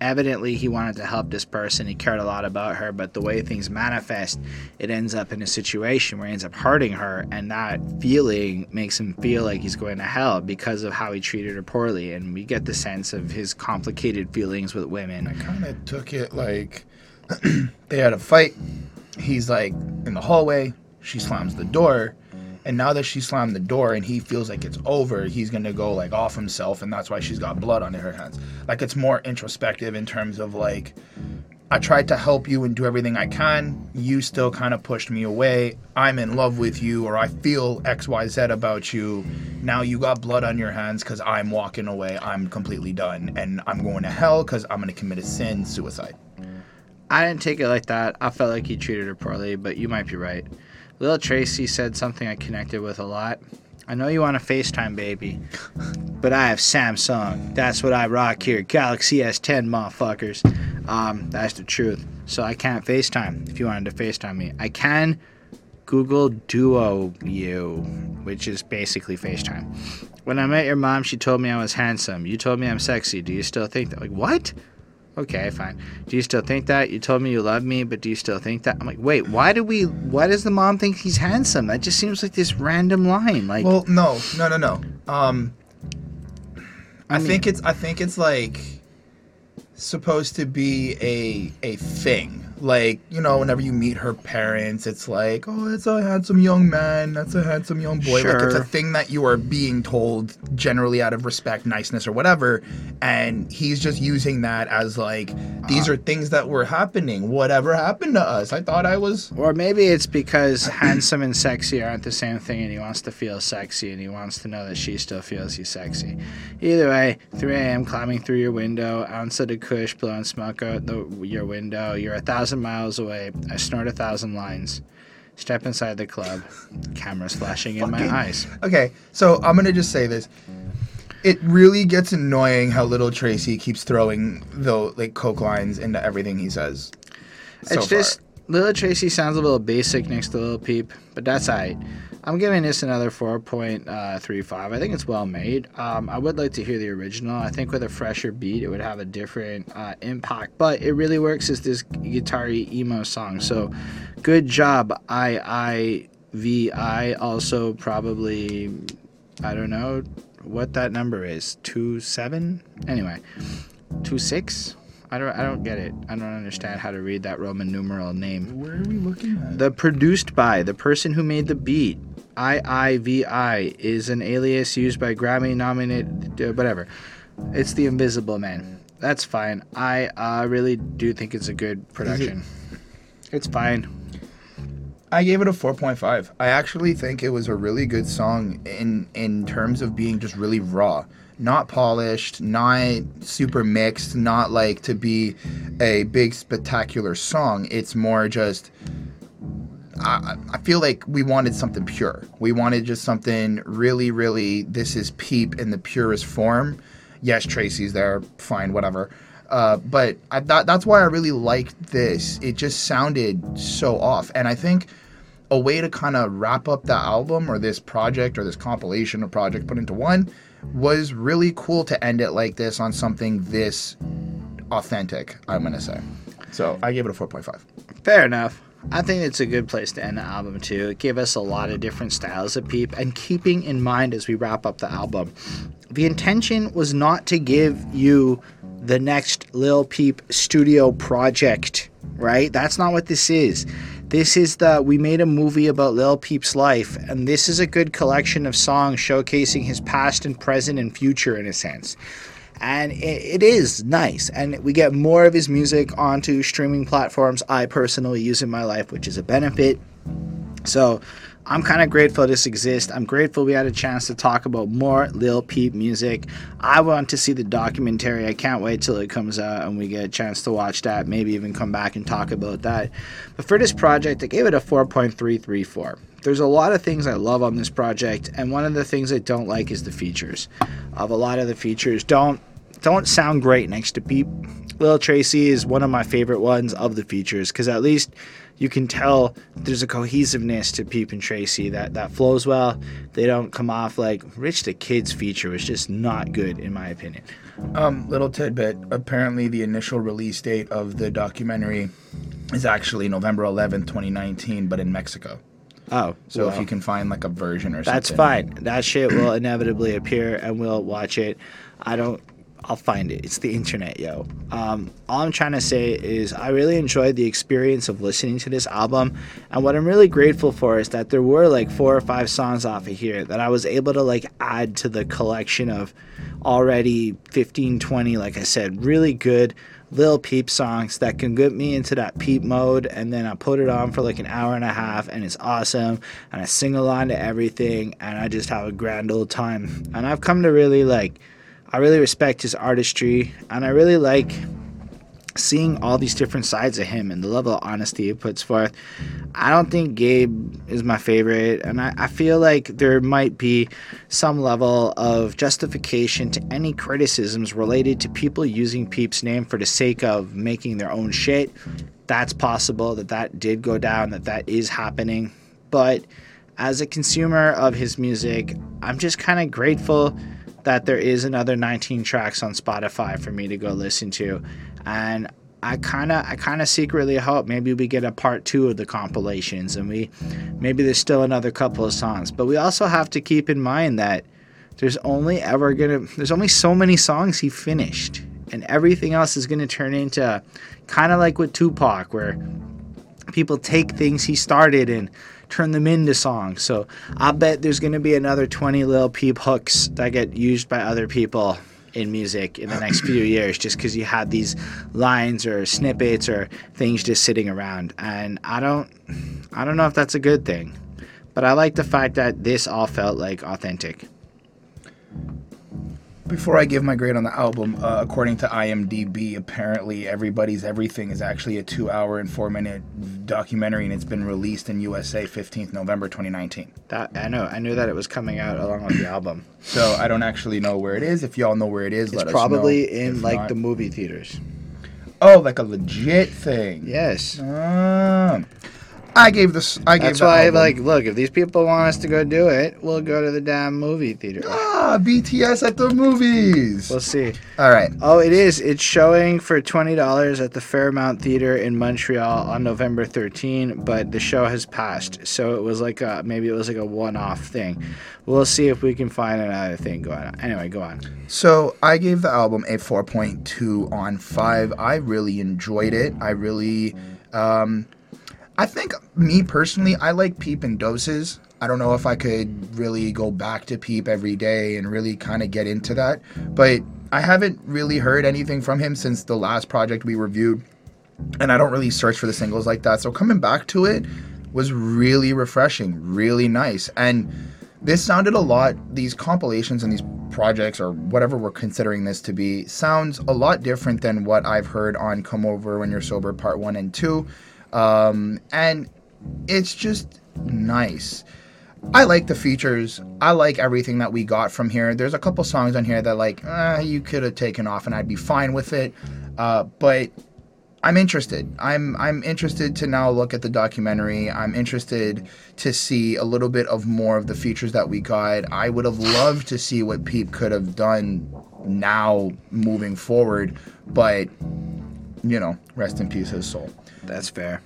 evidently he wanted to help this person he cared a lot about her but the way things manifest it ends up in a situation where he ends up hurting her and that feeling makes him feel like he's going to hell because of how he treated her poorly and we get the sense of his complicated feelings with women. I kind of took it like they had a fight. He's like in the hallway. She slams the door. And now that she slammed the door and he feels like it's over, he's gonna go like off himself, and that's why she's got blood on her hands. Like it's more introspective in terms of like, I tried to help you and do everything I can. You still kind of pushed me away. I'm in love with you, or I feel X, Y, Z about you. Now you got blood on your hands because I'm walking away. I'm completely done, and I'm going to hell because I'm gonna commit a sin, suicide. i didn't take it like that i felt like he treated her poorly but you might be right lil tracy said something i connected with a lot i know you want a facetime baby but I have Samsung. That's what I rock here. Galaxy S10, motherfuckers. Um, that's the truth. So I can't FaceTime if you wanted to FaceTime me. I can Google Duo you, which is basically FaceTime. When I met your mom, she told me I was handsome. You told me I'm sexy. Do you still think that? Like, what? Okay, fine. Do you still think that? You told me you love me, but do you still think that? I'm like, wait, why do we, why does the mom think he's handsome? That just seems like this random line. Like, Well, no, no, no, no. Um, I, I mean- think it's I think it's like supposed to be a a thing. Like you know, whenever you meet her parents, it's like, oh, it's a handsome young man. That's a handsome young boy. Like it's a thing that you are being told generally out of respect, niceness, or whatever. And he's just using that as like these uh-huh. are things that were happening. Whatever happened to us? I thought I was. Or maybe it's because handsome and sexy aren't the same thing, and he wants to feel sexy, and he wants to know that she still feels he's sexy. Either way, 3 a.m. climbing through your window, ounce of the blowing smoke out the, your window. You're a thousand miles away. I snort a thousand lines. Step inside the club. Cameras flashing in my eyes. Okay, so I'm gonna just say this. It really gets annoying how little Tracy keeps throwing the like coke lines into everything he says. so it's far. just Little Tracy sounds a little basic next to Little Peep, but that's alright. I'm giving this another 4.35. I think it's well made. Um, I would like to hear the original. I think with a fresher beat, it would have a different uh, impact. But it really works as this guitar emo song. So, good job, I I V I. Also, probably, I don't know what that number is. Two seven. Anyway, two six. I don't. I don't get it. I don't understand how to read that Roman numeral name. Where are we looking at? The produced by the person who made the beat, IIVI, is an alias used by Grammy nominated, uh, whatever. It's the Invisible Man. That's fine. I uh, really do think it's a good production. It's fine. I gave it a 4.5. I actually think it was a really good song in in terms of being just really raw, not polished, not super mixed, not like to be a big spectacular song. It's more just I, I feel like we wanted something pure. We wanted just something really, really. This is Peep in the purest form. Yes, Tracy's there. Fine, whatever. Uh, but I, that, that's why I really liked this. It just sounded so off, and I think a way to kind of wrap up the album or this project or this compilation or project put into one was really cool to end it like this on something this authentic. I'm gonna say. So I gave it a 4.5. Fair enough. I think it's a good place to end the album too. It gave us a lot of different styles of Peep, and keeping in mind as we wrap up the album, the intention was not to give you the next Lil Peep studio project, right? That's not what this is. This is the we made a movie about Lil Peep's life, and this is a good collection of songs showcasing his past and present and future in a sense. And it, it is nice, and we get more of his music onto streaming platforms I personally use in my life, which is a benefit. So I'm kind of grateful this exists. I'm grateful we had a chance to talk about more Lil Peep music. I want to see the documentary. I can't wait till it comes out and we get a chance to watch that. Maybe even come back and talk about that. But for this project, I gave it a 4.334. There's a lot of things I love on this project, and one of the things I don't like is the features. Of a lot of the features don't don't sound great next to Peep. Lil Tracy is one of my favorite ones of the features because at least you can tell there's a cohesiveness to Peep and Tracy that, that flows well. They don't come off like Rich the Kid's feature was just not good in my opinion. Um, little tidbit. Apparently, the initial release date of the documentary is actually November 11th, 2019, but in Mexico. Oh, So well, if you can find like a version or that's something. That's fine. That shit will inevitably appear and we'll watch it. I don't. I'll find it. It's the internet, yo. Um, all I'm trying to say is I really enjoyed the experience of listening to this album, and what I'm really grateful for is that there were like four or five songs off of here that I was able to like add to the collection of already 15, 20, like I said, really good Lil Peep songs that can get me into that peep mode, and then I put it on for like an hour and a half, and it's awesome, and I sing along to everything, and I just have a grand old time. And I've come to really like, I really respect his artistry, and I really like seeing all these different sides of him and the level of honesty he puts forth. I don't think Gabe is my favorite, and I, I feel like there might be some level of justification to any criticisms related to people using Peep's name for the sake of making their own shit. That's possible that that did go down, that that is happening. But as a consumer of his music, I'm just kind of grateful that there is another 19 tracks on Spotify for me to go listen to. And I kind of I kind of secretly hope maybe we get a part 2 of the compilations and we maybe there's still another couple of songs. But we also have to keep in mind that there's only ever going to there's only so many songs he finished and everything else is going to turn into kind of like with Tupac where people take things he started and turn them into songs. So I bet there's going to be another 20 Lil Peep hooks that get used by other people in music in the next few years just because you had these lines or snippets or things just sitting around and i don't i don't know if that's a good thing but i like the fact that this all felt like authentic Before I give my grade on the album, uh, according to IMDb, apparently Everybody's Everything is actually a two hour and four minute documentary and it's been released in USA 15th November 2019. that i know i knew that it was coming out along with the album So I don't actually know where it is. If y'all know where it is, it's let us probably know. in If like not- the movie theaters Oh, like a legit thing. yes Um, I gave this. I gave that's why album- like look if these people want us to go do it we'll go to the damn movie theater Ah, BTS at the movies. we'll see All right. Oh, it is. It's showing for twenty dollars at the Fairmount Theater in Montreal on November 13. But the show has passed, so it was like a maybe it was like a one-off thing. We'll see if we can find another thing going on. Anyway, go on. So I gave the album a 4.2 on 5. I really enjoyed it. I really um I think me personally, I like Peep in doses. I don't know if I could really go back to Peep every day and really kind of get into that, but I haven't really heard anything from him since the last project we reviewed, and I don't really search for the singles like that. So coming back to it, was really refreshing, really nice. And this sounded a lot, these compilations and these projects or whatever we're considering this to be, sounds a lot different than what I've heard on Come Over When You're Sober Part 1 and 2. Um, and it's just nice. I like the features. I like everything that we got from here. There's a couple songs on here that like uh, you could have taken off, and I'd be fine with it. Uh, but I'm interested. I'm I'm interested to now look at the documentary. I'm interested to see a little bit of more of the features that we got. I would have loved to see what Peep could have done now moving forward, but you know, rest in peace his soul. That's fair.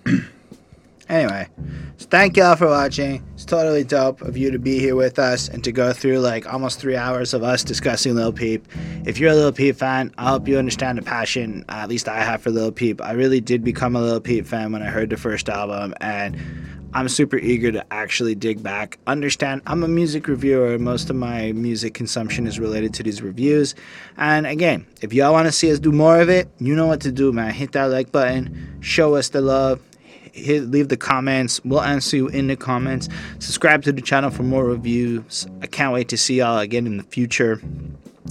anyway, so thank y'all for watching. It's totally dope of you to be here with us and to go through like almost three hours of us discussing Lil Peep. If you're a Lil Peep fan, I hope you understand the passion, uh, at least I have for Lil Peep. I really did become a Lil Peep fan when I heard the first album, and I'm super eager to actually dig back, understand. I'm a music reviewer. Most of my music consumption is related to these reviews. And again, if y'all want to see us do more of it, you know what to do, man. Hit that like button, show us the love, hit, leave the comments. We'll answer you in the comments. Subscribe to the channel for more reviews. I can't wait to see y'all again in the future.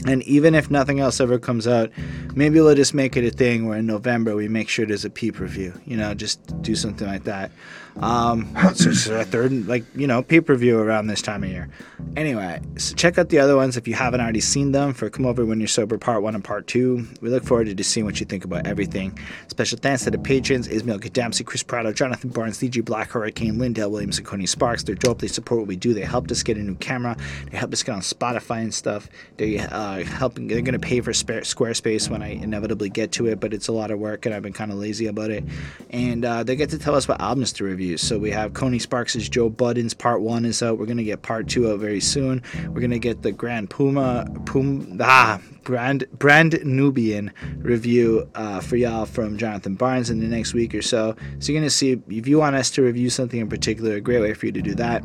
And even if nothing else ever comes out, maybe we'll just make it a thing where in November we make sure there's a peep review. You know, just do something like that. Um, so it's a third, like, you know, peep review around this time of year. Anyway, so check out the other ones if you haven't already seen them for Come Over When You're Sober Part 1 and Part 2. We look forward to just seeing what you think about everything. Special thanks to the patrons Ismail Gadamsi, Chris Prado, Jonathan Barnes, DG Black Hurricane, Lindell Williams, and Coney Sparks. They're dope. They support what we do. They helped us get a new camera. They helped us get on Spotify and stuff. They uh, helping. They're going to pay for Spa- Squarespace when I inevitably get to it, but it's a lot of work and I've been kind of lazy about it. And uh, they get to tell us what albums to review. So we have Coney Sparks' Joe Budden's Part 1 is out. We're to get Part 2 out very soon. We're to get the Grand Puba, Pum, ah, Brand, Brand Nubian review uh, for y'all from Jonathan Barnes in the next week or so. So you're to see if you want us to review something in particular, a great way for you to do that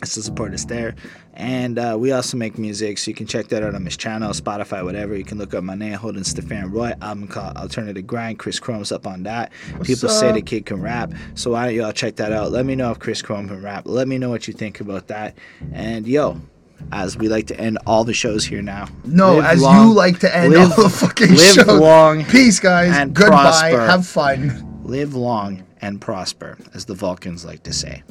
to support us there. And uh, we also make music, so you can check that out on his channel, Spotify, whatever. You can look up my name, Holden Stefan Roy, album called Alternative Grind. Chris Chrome's up on that. What's People say the kid can rap, so why don't y'all check that out? Let me know if Chris Chrome can rap. Let me know what you think about that. And yo, as we like to end all the shows here now. No, live as long- you like to end live- all the fucking live shows. long Peace, guys. and Goodbye. prosper. Have fun. live long and prosper, as the Vulcans like to say.